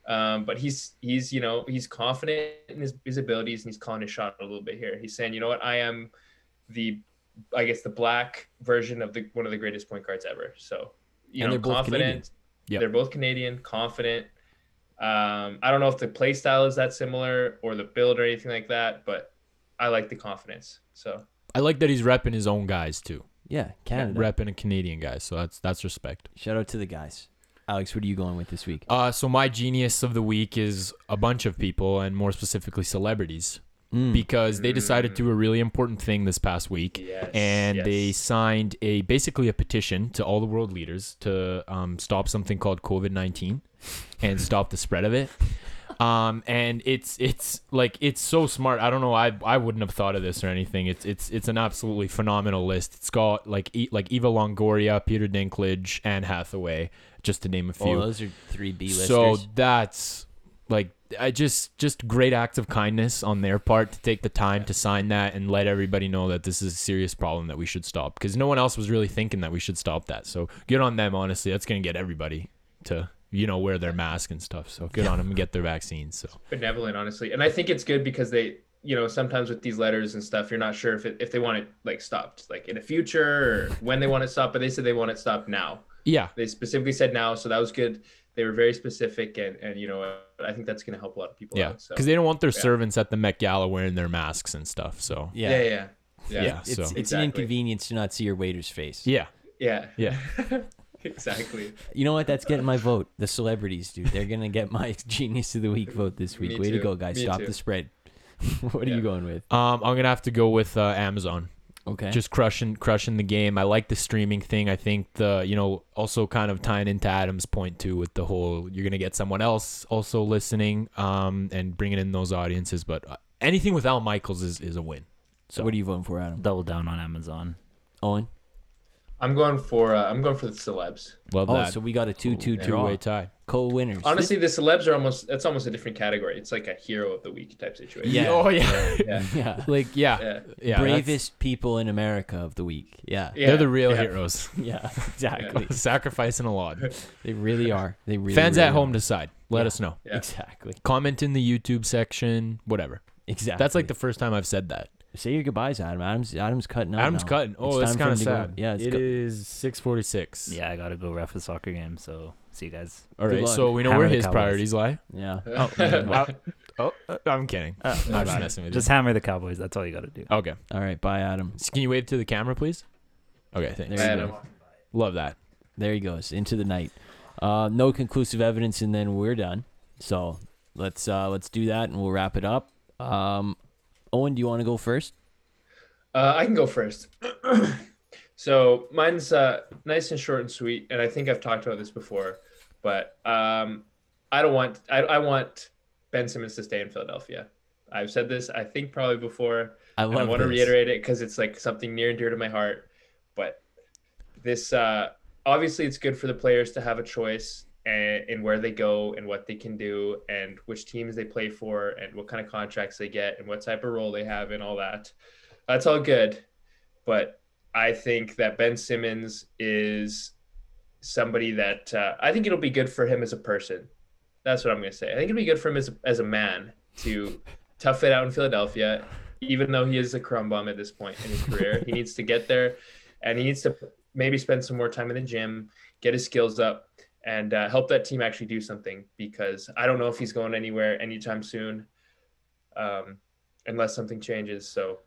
Um, but he's he's you know he's confident in his, his abilities and he's calling his shot a little bit here. He's saying, you know what, I am the I guess the black version of the one of the greatest point guards ever. So you And know, they're confident. Canadian. Yep. They're both Canadian, confident. Um, I don't know if the play style is that similar or the build or anything like that, but I like the confidence. So I like that he's repping his own guys too. yeah, Canada. Repping a Canadian guy, so that's that's respect. Shout out to the guys. Alex, what are you going with this week? Uh, so my genius of the week is a bunch of people, and more specifically celebrities, Mm. because they decided to do a really important thing this past week, yes, and they signed a basically a petition to all the world leaders to um, stop something called COVID nineteen, and stop the spread of it. Um, and it's it's like it's so smart. I don't know. I I wouldn't have thought of this or anything. It's it's it's an absolutely phenomenal list. It's got like E- like Eva Longoria, Peter Dinklage, Anne Hathaway, just to name a few. Oh, those are three B listers. So that's like I just just great acts of kindness on their part to take the time to sign that and let everybody know that this is a serious problem that we should stop because no one else was really thinking that we should stop that. So good on them, honestly. That's gonna get everybody to you know wear their mask and stuff. So good on them and get their vaccines. So benevolent, honestly. And I think it's good because they, you know, sometimes with these letters and stuff, you're not sure if it, if they want it like stopped, like in the future or when they want it stopped. But they said they want it stopped now. yeah, They specifically said now, so that was good. They were very specific, and and you know, I think that's going to help a lot of people. yeah, out, so. because they don't want their yeah. servants at the Met Gala wearing their masks and stuff. So yeah, yeah, yeah, yeah, Yeah. It's, so- it's an inconvenience to not see your waiter's face. yeah, yeah, yeah. <laughs> exactly. You know what? That's getting my vote. The celebrities, dude. They're gonna get my <laughs> genius of the week vote this week. Me Way to go, guys! Me Stop too. the spread. <laughs> what are you going with? Um, I'm gonna have to go with uh, Amazon. Okay. just crushing crushing the game. I like the streaming thing. I think the you know also kind of tying into Adam's point too with the whole you're gonna get someone else also listening um and bringing in those audiences. But uh, anything with Al Michaels is is a win. so what are you voting for, Adam? Double down on Amazon. Owen. I'm going for uh, I'm going for the celebs. Love Oh, that. so we got a 2-2 draw. Two-way tie. Co-winners. Honestly, the celebs are almost it's almost a different category. It's like a hero of the week type situation. Yeah. Oh yeah. Yeah. <laughs> yeah. like yeah. Yeah. Yeah. Bravest people in America of the week. Yeah. Yeah. They're the real yeah. heroes. <laughs> <laughs> Yeah, exactly. Sacrificing a lot. They really are. They really Fans really at home are. decide. Let Yeah. us know. Yeah. Exactly. Comment in the YouTube section. Whatever. Exactly. That's like the first time I've said that. Say your goodbyes, Adam. Adam's Adam's cutting out. Adam's now. cutting. It's Oh, that's time kind of him go. sad. Yeah, it's it go- is six forty six. Yeah, I gotta go ref a soccer game. So see you guys. All Good right. luck. So we know Hammer where his Cowboys. priorities lie. Yeah. <laughs> <laughs> Uh, oh, uh, I'm kidding. I'm just messing with you. Just hammer the Cowboys. That's all you gotta do. Okay. All right. Bye, Adam. So can you wave to the camera, please? Okay. Thanks. There you Adam. go. Love that. There he goes into the night. Uh, no conclusive evidence, and then we're done. So let's uh, let's do that, and we'll wrap it up. Um, Owen, do you want to go first? Uh, I can go first. <clears throat> so mine's uh, nice and short and sweet, and I think I've talked about this before, but um, I don't want I, I want Ben Simmons to stay in Philadelphia. I've said this I think probably before. I. I want to reiterate it because it's like something near and dear to my heart. But this uh, obviously it's good for the players to have a choice and in where they go and what they can do and which teams they play for and what kind of contracts they get and what type of role they have and all that. That's all good, but I think that Ben Simmons is somebody that uh, I think it'll be good for him as a person. That's what I'm going to say. I think it'll be good for him as as a man to <laughs> tough it out in Philadelphia, even though he is a crumb bum at this point in his career. he needs to get there, and he needs to maybe spend some more time in the gym, get his skills up, and uh, help that team actually do something. Because I don't know if he's going anywhere anytime soon, um, unless something changes. So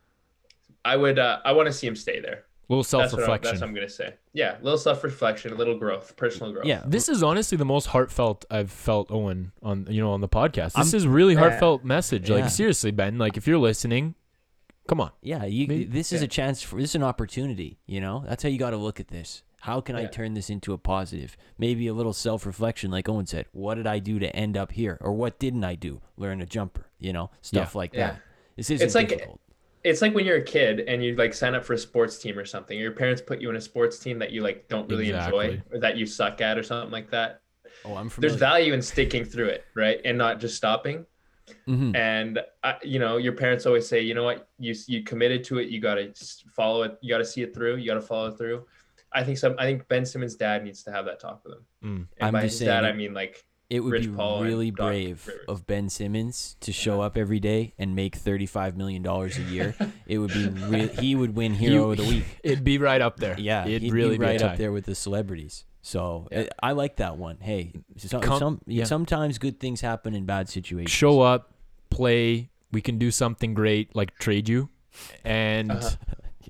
I would, uh, I want to see him stay there. A little self That's what, I'm, reflection. that's what I'm gonna say. Yeah, a little self reflection, a little growth, personal growth. Yeah. This is honestly the most heartfelt I've felt Owen on you know on the podcast. This I'm- is really Yeah. heartfelt message. Yeah. Like seriously, Ben. Like if you're listening, come on. Yeah, you, Maybe- this is yeah. a chance for this is an opportunity. You know, that's how you got to look at this. How can I turn this into a positive? Maybe a little self reflection, like Owen said. What did I do to end up here, or what didn't I do? Learn a jumper, you know, stuff like Yeah. that. This isn't It's like- difficult. it's like when you're a kid and you like sign up for a sports team or something. Your parents put you in a sports team that you like don't really enjoy or that you suck at or something like that. Oh, I'm from There's value in sticking through it, right, and not just stopping. Mhm. And uh, you know, your parents always say, you know what, you you committed to it, you got to follow it, you got to see it through, you got to follow it through. I think some. I think Ben Simmons' dad needs to have that talk with him. Mm. And I'm by just his saying dad, it- I mean like It would Rich be Paul really brave Rivers. of Ben Simmons to show up every day and make thirty-five million dollars a year. it would be <laughs> real. He would win Hero of the <laughs> Week. It'd be right up there. Yeah, it'd he'd really be right a up there with the celebrities. So Yeah. I, I like that one. Hey, some, Com- some yeah. sometimes good things happen in bad situations. Show up, play. We can do something great, like trade you, and Uh-huh.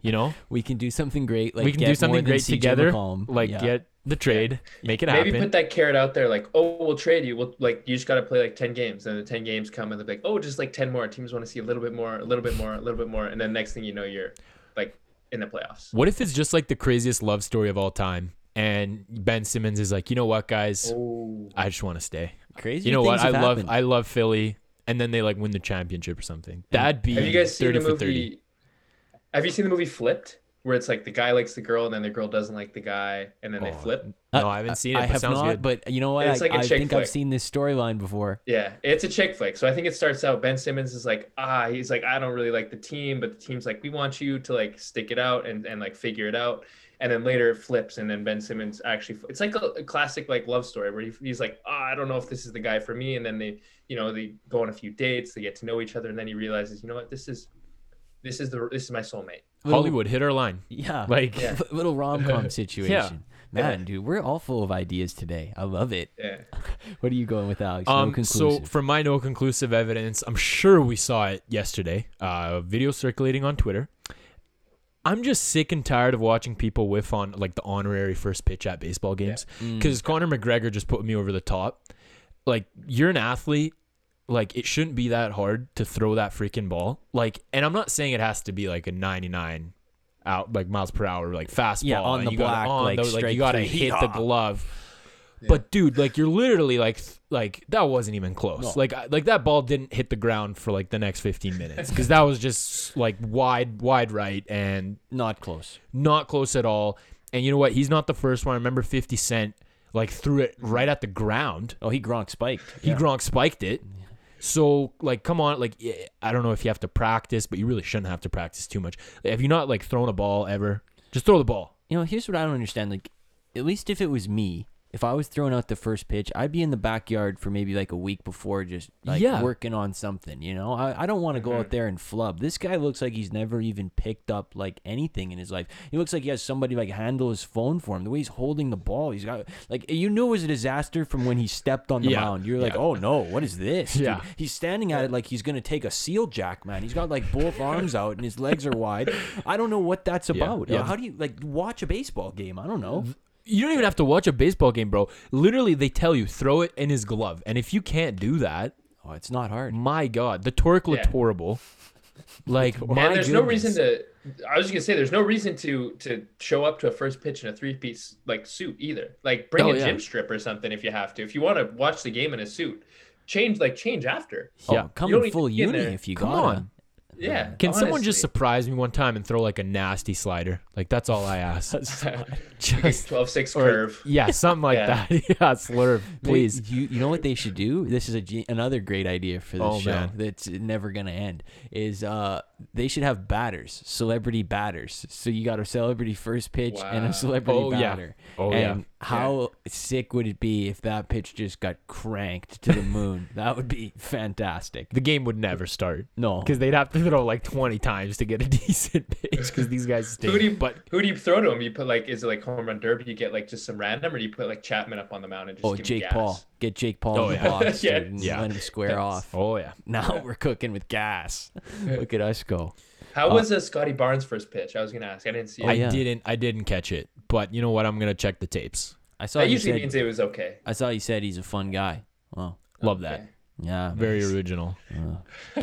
You know, We can do something great. Like we can get do something great together. McCollum. Like Yeah. get the trade, make it maybe happen. Maybe put that carrot out there, like, oh, we'll trade you. We'll like you just got to play like ten games, and the ten games come, and they're like, oh, just like ten more. Teams want to see a little bit more, a little bit more, a little bit more, and then next thing you know, you're like in the playoffs. What if it's just like the craziest love story of all time? And Ben Simmons is like, you know what, guys, Oh, I just want to stay. crazy. You know what? I have love. I love Philly, and then they like win the championship or something. That'd be have you guys seen thirty the for movie? Thirty. Have you seen the movie Flipped, where it's like the guy likes the girl, and then the girl doesn't like the guy, and then they Oh, flip? No, I haven't seen it. I but have sounds not, good. but you know what? It's I, like a I chick think flick. I've seen this storyline before. Yeah, it's a chick flick. So I think it starts out Ben Simmons is like, ah, he's like, I don't really like the team, but the team's like, we want you to like stick it out and, and like figure it out. And then later it flips, and then Ben Simmons actually, it's like a, a classic like love story where he, he's like, ah, I don't know if this is the guy for me. And then they, you know, they go on a few dates, they get to know each other, and then he realizes, you know what, this is, this is the, this is my soulmate. Little- Hollywood hit our line. Yeah. Like Yeah. <laughs> little rom com <laughs> situation. Man, Yeah. dude, we're all full of ideas today. I love it. Yeah. <laughs> What are you going with, Alex? no conclusive. Um, so conclusive. for my no conclusive evidence, I'm sure we saw it yesterday. Uh, video circulating on Twitter. I'm just sick and tired of watching people whiff on like the honorary first pitch at baseball games Mm. because Conor McGregor just put me over the top. Like you're an athlete, like it shouldn't be that hard to throw that freaking ball. Like, and I'm not saying it has to be like a 99 out like miles per hour like fastball. Yeah, on the you gotta- black, on like, the- like you gotta three. hit the Yeehaw. glove. But dude, like you're literally like th- like that wasn't even close. No. Like I- like that ball didn't hit the ground for like the next 15 minutes <laughs> because that was just like wide wide right and not close. not close at all. And you know what? He's not the first one. I remember 50 Cent like threw it right at the ground. Oh, he Gronk spiked. He Yeah. Gronk spiked it. So like, come on, like I don't know if you have to practice, but you really shouldn't have to practice too much. Have you not like thrown a ball ever? Just throw the ball. You know, here's what I don't understand. Like, at least if it was me, if I was throwing out the first pitch, I'd be in the backyard for maybe like a week before, just like Yeah. working on something. You know, I, I don't want to go out mm-hmm. there and flub. This guy looks like he's never even picked up like anything in his life. He looks like he has somebody like handle his phone for him. The way he's holding the ball, he's got like you knew it was a disaster from when he stepped on the Yeah, mound. You're like, yeah. oh no, what is this? dude?" Yeah. he's standing at it like he's gonna take a seal jack, man. He's got like both <laughs> arms out and his legs are wide. I don't know what that's about. yeah. How do you like watch a baseball game? I don't know. You don't even have to watch a baseball game, bro. Literally, they tell you throw it in his glove, and if you can't do that, Oh, it's not hard. my God, the torque looked Yeah. horrible. Like, my and there's no reason to. I was just gonna say, there's no reason to to show up to a first pitch in a three piece like suit either. Like bring Oh, a yeah. gym strip or something if you have to. If you want to watch the game in a suit, change like change after. Oh, Yeah. come in full to be in uni if you Come got on. Him. Yeah. Can someone just surprise me one time and throw like a nasty slider? Like that's all I ask. <laughs> <laughs> Just 12 6 curve. Yeah, something like Yeah. that. <laughs> yeah, slurve, please. They- you, you know what they should do? This is a another great idea for this Oh, show man. that's never gonna end. Is uh they should have batters, celebrity batters. So you got a celebrity first pitch and a celebrity Oh, yeah. batter. Oh, yeah. and how sick would it be if that pitch just got cranked to the moon? <laughs> that would be fantastic. The game would never start No, because they'd have to throw like 20 times to get a <laughs> decent pitch because these guys stink. Who do you but who do you throw to him? You put like is it like home run derby? You get like just some random, or do you put like Chapman up on the mound and just oh give Jake gas? Paul, get Jake Paul Oh, in the yeah. box, Yeah. dude, and Yeah. let him square Yes. off. oh yeah, Now we're cooking with gas. <laughs> Look at us go. How Uh, was uh, Scottie Barnes' first pitch? I was gonna ask. I didn't see it. Oh, I yeah. didn't I didn't catch it. But you know what? I'm gonna check the tapes. I saw that you usually said, means it was okay. I saw you said he's a fun guy. Well, Love that. Yeah, Very original. Uh, <laughs>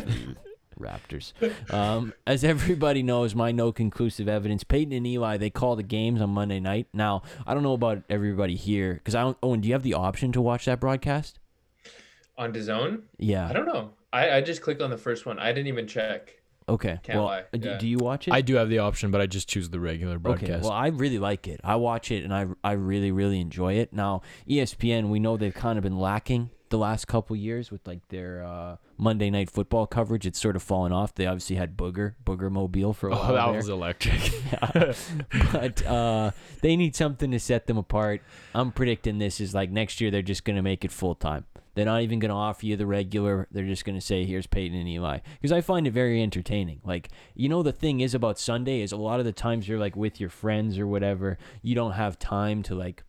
Raptors. Um, as everybody knows, my no conclusive evidence. Peyton and Eli they call the games on Monday night. Now I don't know about everybody here because I don't. Owen, do you have the option to watch that broadcast? On DAZN? Yeah. I don't know. I, I just clicked on the first one. I didn't even check. Okay. Can't well, lie. uh, Yeah. do you watch it? I do have the option, but I just choose the regular broadcast. Okay, well, I really like it. I watch it and I I really really enjoy it. Now, ESPN, we know they've kind of been lacking the last couple years with like their uh, Monday night football coverage. It's sort of fallen off. They obviously had Booger Booger Mobile for a <laughs> while oh, that there. was electric. <laughs> Yeah. but uh, they need something to set them apart. I'm predicting this is like next year they're just going to make it full time. They're not even going to offer you the regular. They're just going to say, "Here's Peyton and Eli," because I find it very entertaining. Like you know, the thing is about Sunday is a lot of the times you're like with your friends or whatever. You don't have time to like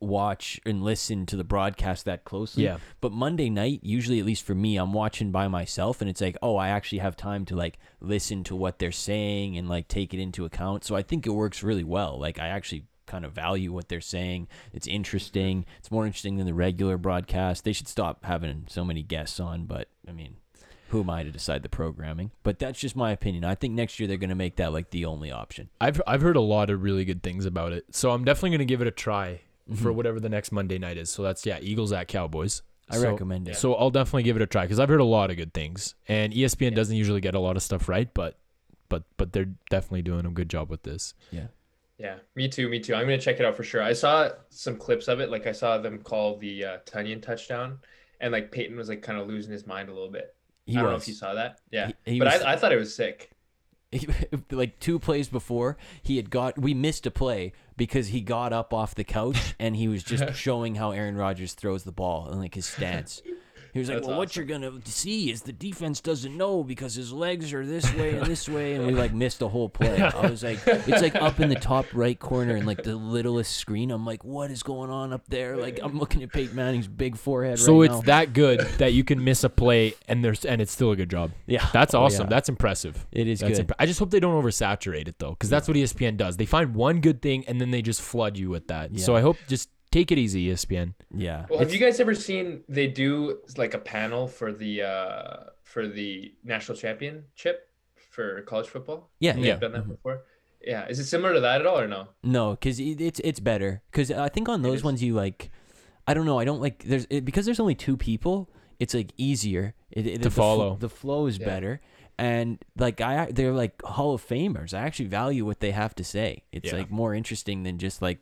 watch and listen to the broadcast that closely. Yeah. But Monday night, usually at least for me, I'm watching by myself and it's like, oh, I actually have time to like listen to what they're saying and like take it into account. So I think it works really well. Like I actually kind of value what they're saying. It's interesting. It's more interesting than the regular broadcast. They should stop having so many guests on, but I mean, who am I to decide the programming? But that's just my opinion. I think next year they're going to make that like the only option. I've I've heard a lot of really good things about it, so I'm definitely gonna give it a try for Mhm. whatever the next Monday night is. So that's yeah, Eagles at Cowboys. I So- recommend it. So I'll definitely give it a try because I've heard a lot of good things, and ESPN Yeah. doesn't usually get a lot of stuff right, but but but they're definitely doing a good job with this. Yeah. Yeah, me too. Me too. I'm gonna check it out for sure. I saw some clips of it. Like I saw them call the uh, Tonyan touchdown, and like Peyton was like kind of losing his mind a little bit. He I don't know if you saw that. Yeah, He- he but was- I, I thought it was sick. <laughs> like two plays before he had got we missed a play because he got up off the couch and he was just <laughs> showing how Aaron Rodgers throws the ball and like his stance. He was like, That's "Well, what you're gonna see is the defense doesn't know because his legs are this way and this way," and we like missed a whole play. I was like, "It's like up in the top right corner and like the littlest screen." I'm like, "What is going on up there?" Like I'm looking at Peyton Manning's big forehead. So right it's now. that good that you can miss a play and there's and it's still a good job. yeah, That's Oh, awesome. yeah. That's impressive. it is That's good. impre- I just hope they don't oversaturate it though, because that's what ESPN does. They find one good thing and then they just flood you with that. Yeah. So I hope just take it easy, ESPN. yeah, Well, have you guys ever seen they do like a panel for the uh for the national championship for college football? yeah, They've yeah. done that mhm. before. Yeah, is it similar to that at all or no? No, because it's it's better. Because I think on those ones you like, I don't know. I don't like there's it, because there's only two people. It's like easier it, it, To the fl- follow. the flow is Yeah. better, and like I, they're like Hall of Famers. I actually value what they have to say. It's Yeah. like more interesting than just like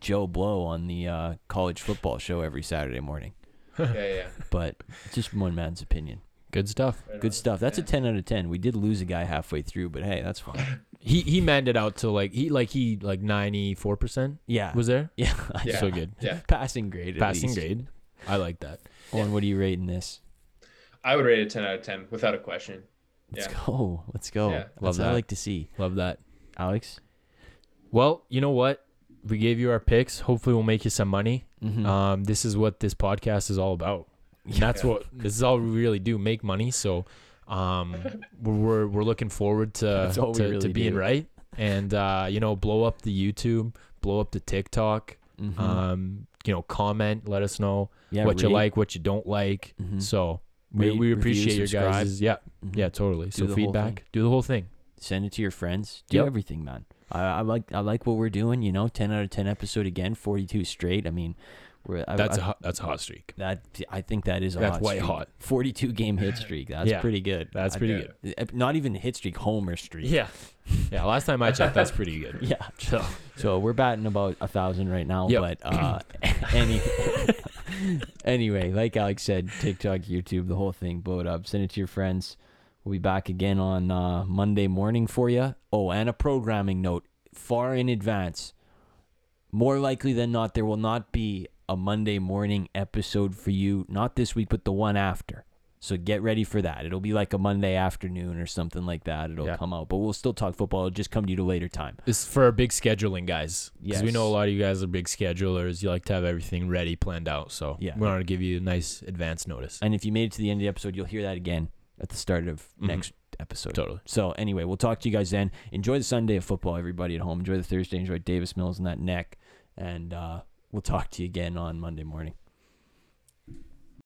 Joe Blow on the uh, college football show every Saturday morning. <laughs> Yeah, yeah. But just one man's opinion. Good stuff. Right Good stuff. That's a ten out of ten. We did lose a guy halfway through, but hey, that's fine. <laughs> He he manned it out to like he like he like ninety four percent Yeah, was there. <laughs> yeah, Yeah. So good. Yeah. passing grade. at Passing least. grade. I like that. Owen, what are you rating this? I would rate it 10 out of 10 without a question. Let's Yeah. go. Let's go. Yeah. Love That's what I like to see. Love that. Alex. Well, you know what? We gave you our picks. Hopefully, we'll make you some money. Mm-hmm. Um, this is what this podcast is all about. And that's Yeah. what this is all we really do: make money. So, um, <laughs> we're we're, we're looking forward to all we to, to being do. right, and uh, you know, blow up the YouTube, blow up the TikTok. Mhm. Um, you know, comment, let us know yeah, what you like, what you don't like. Mhm. So we, Rate, we review, appreciate your subscribe. guys. Yeah, Mhm. yeah, totally. So feedback, do the whole thing. Send it to your friends. Do Yep. everything, man. I, I like I like what we're doing. You know, ten out of ten episode again, forty two straight. I mean, we're I, That's I, a hot, that's a hot streak. that I think that is a That's hot white streak. hot. Forty two game hit <laughs> streak. That's Yeah, pretty good. That's pretty good. Not even hit streak, homer streak. Yeah, yeah. Last time I <laughs> checked, that's pretty good. Yeah. <laughs> So So we're batting about a thousand right now. Yep. But uh, any anyway, like Alex said, TikTok, YouTube, the whole thing, blow it up. Send it to your friends. We'll be back again on uh, Monday morning for you. Oh, and a programming note: far in advance. More likely than not, there will not be a Monday morning episode for you. Not this week, but the one after. So get ready for that. It'll be like a Monday afternoon or something like that. It'll Yeah. come out, but we'll still talk football. It'll just come to you at a later time. This is for our big scheduling guys. Because we know a lot of you guys are big schedulers. You like to have everything ready, planned out. So Yeah. we want to give you a nice advance notice. And if you made it to the end of the episode, you'll hear that again at the start of Mhm. next episode. Totally. So anyway, we'll talk to you guys then. Enjoy the Sunday of football, everybody at home. Enjoy the Thursday. Enjoy Davis Mills and that neck. And uh, we'll talk to you again on Monday morning.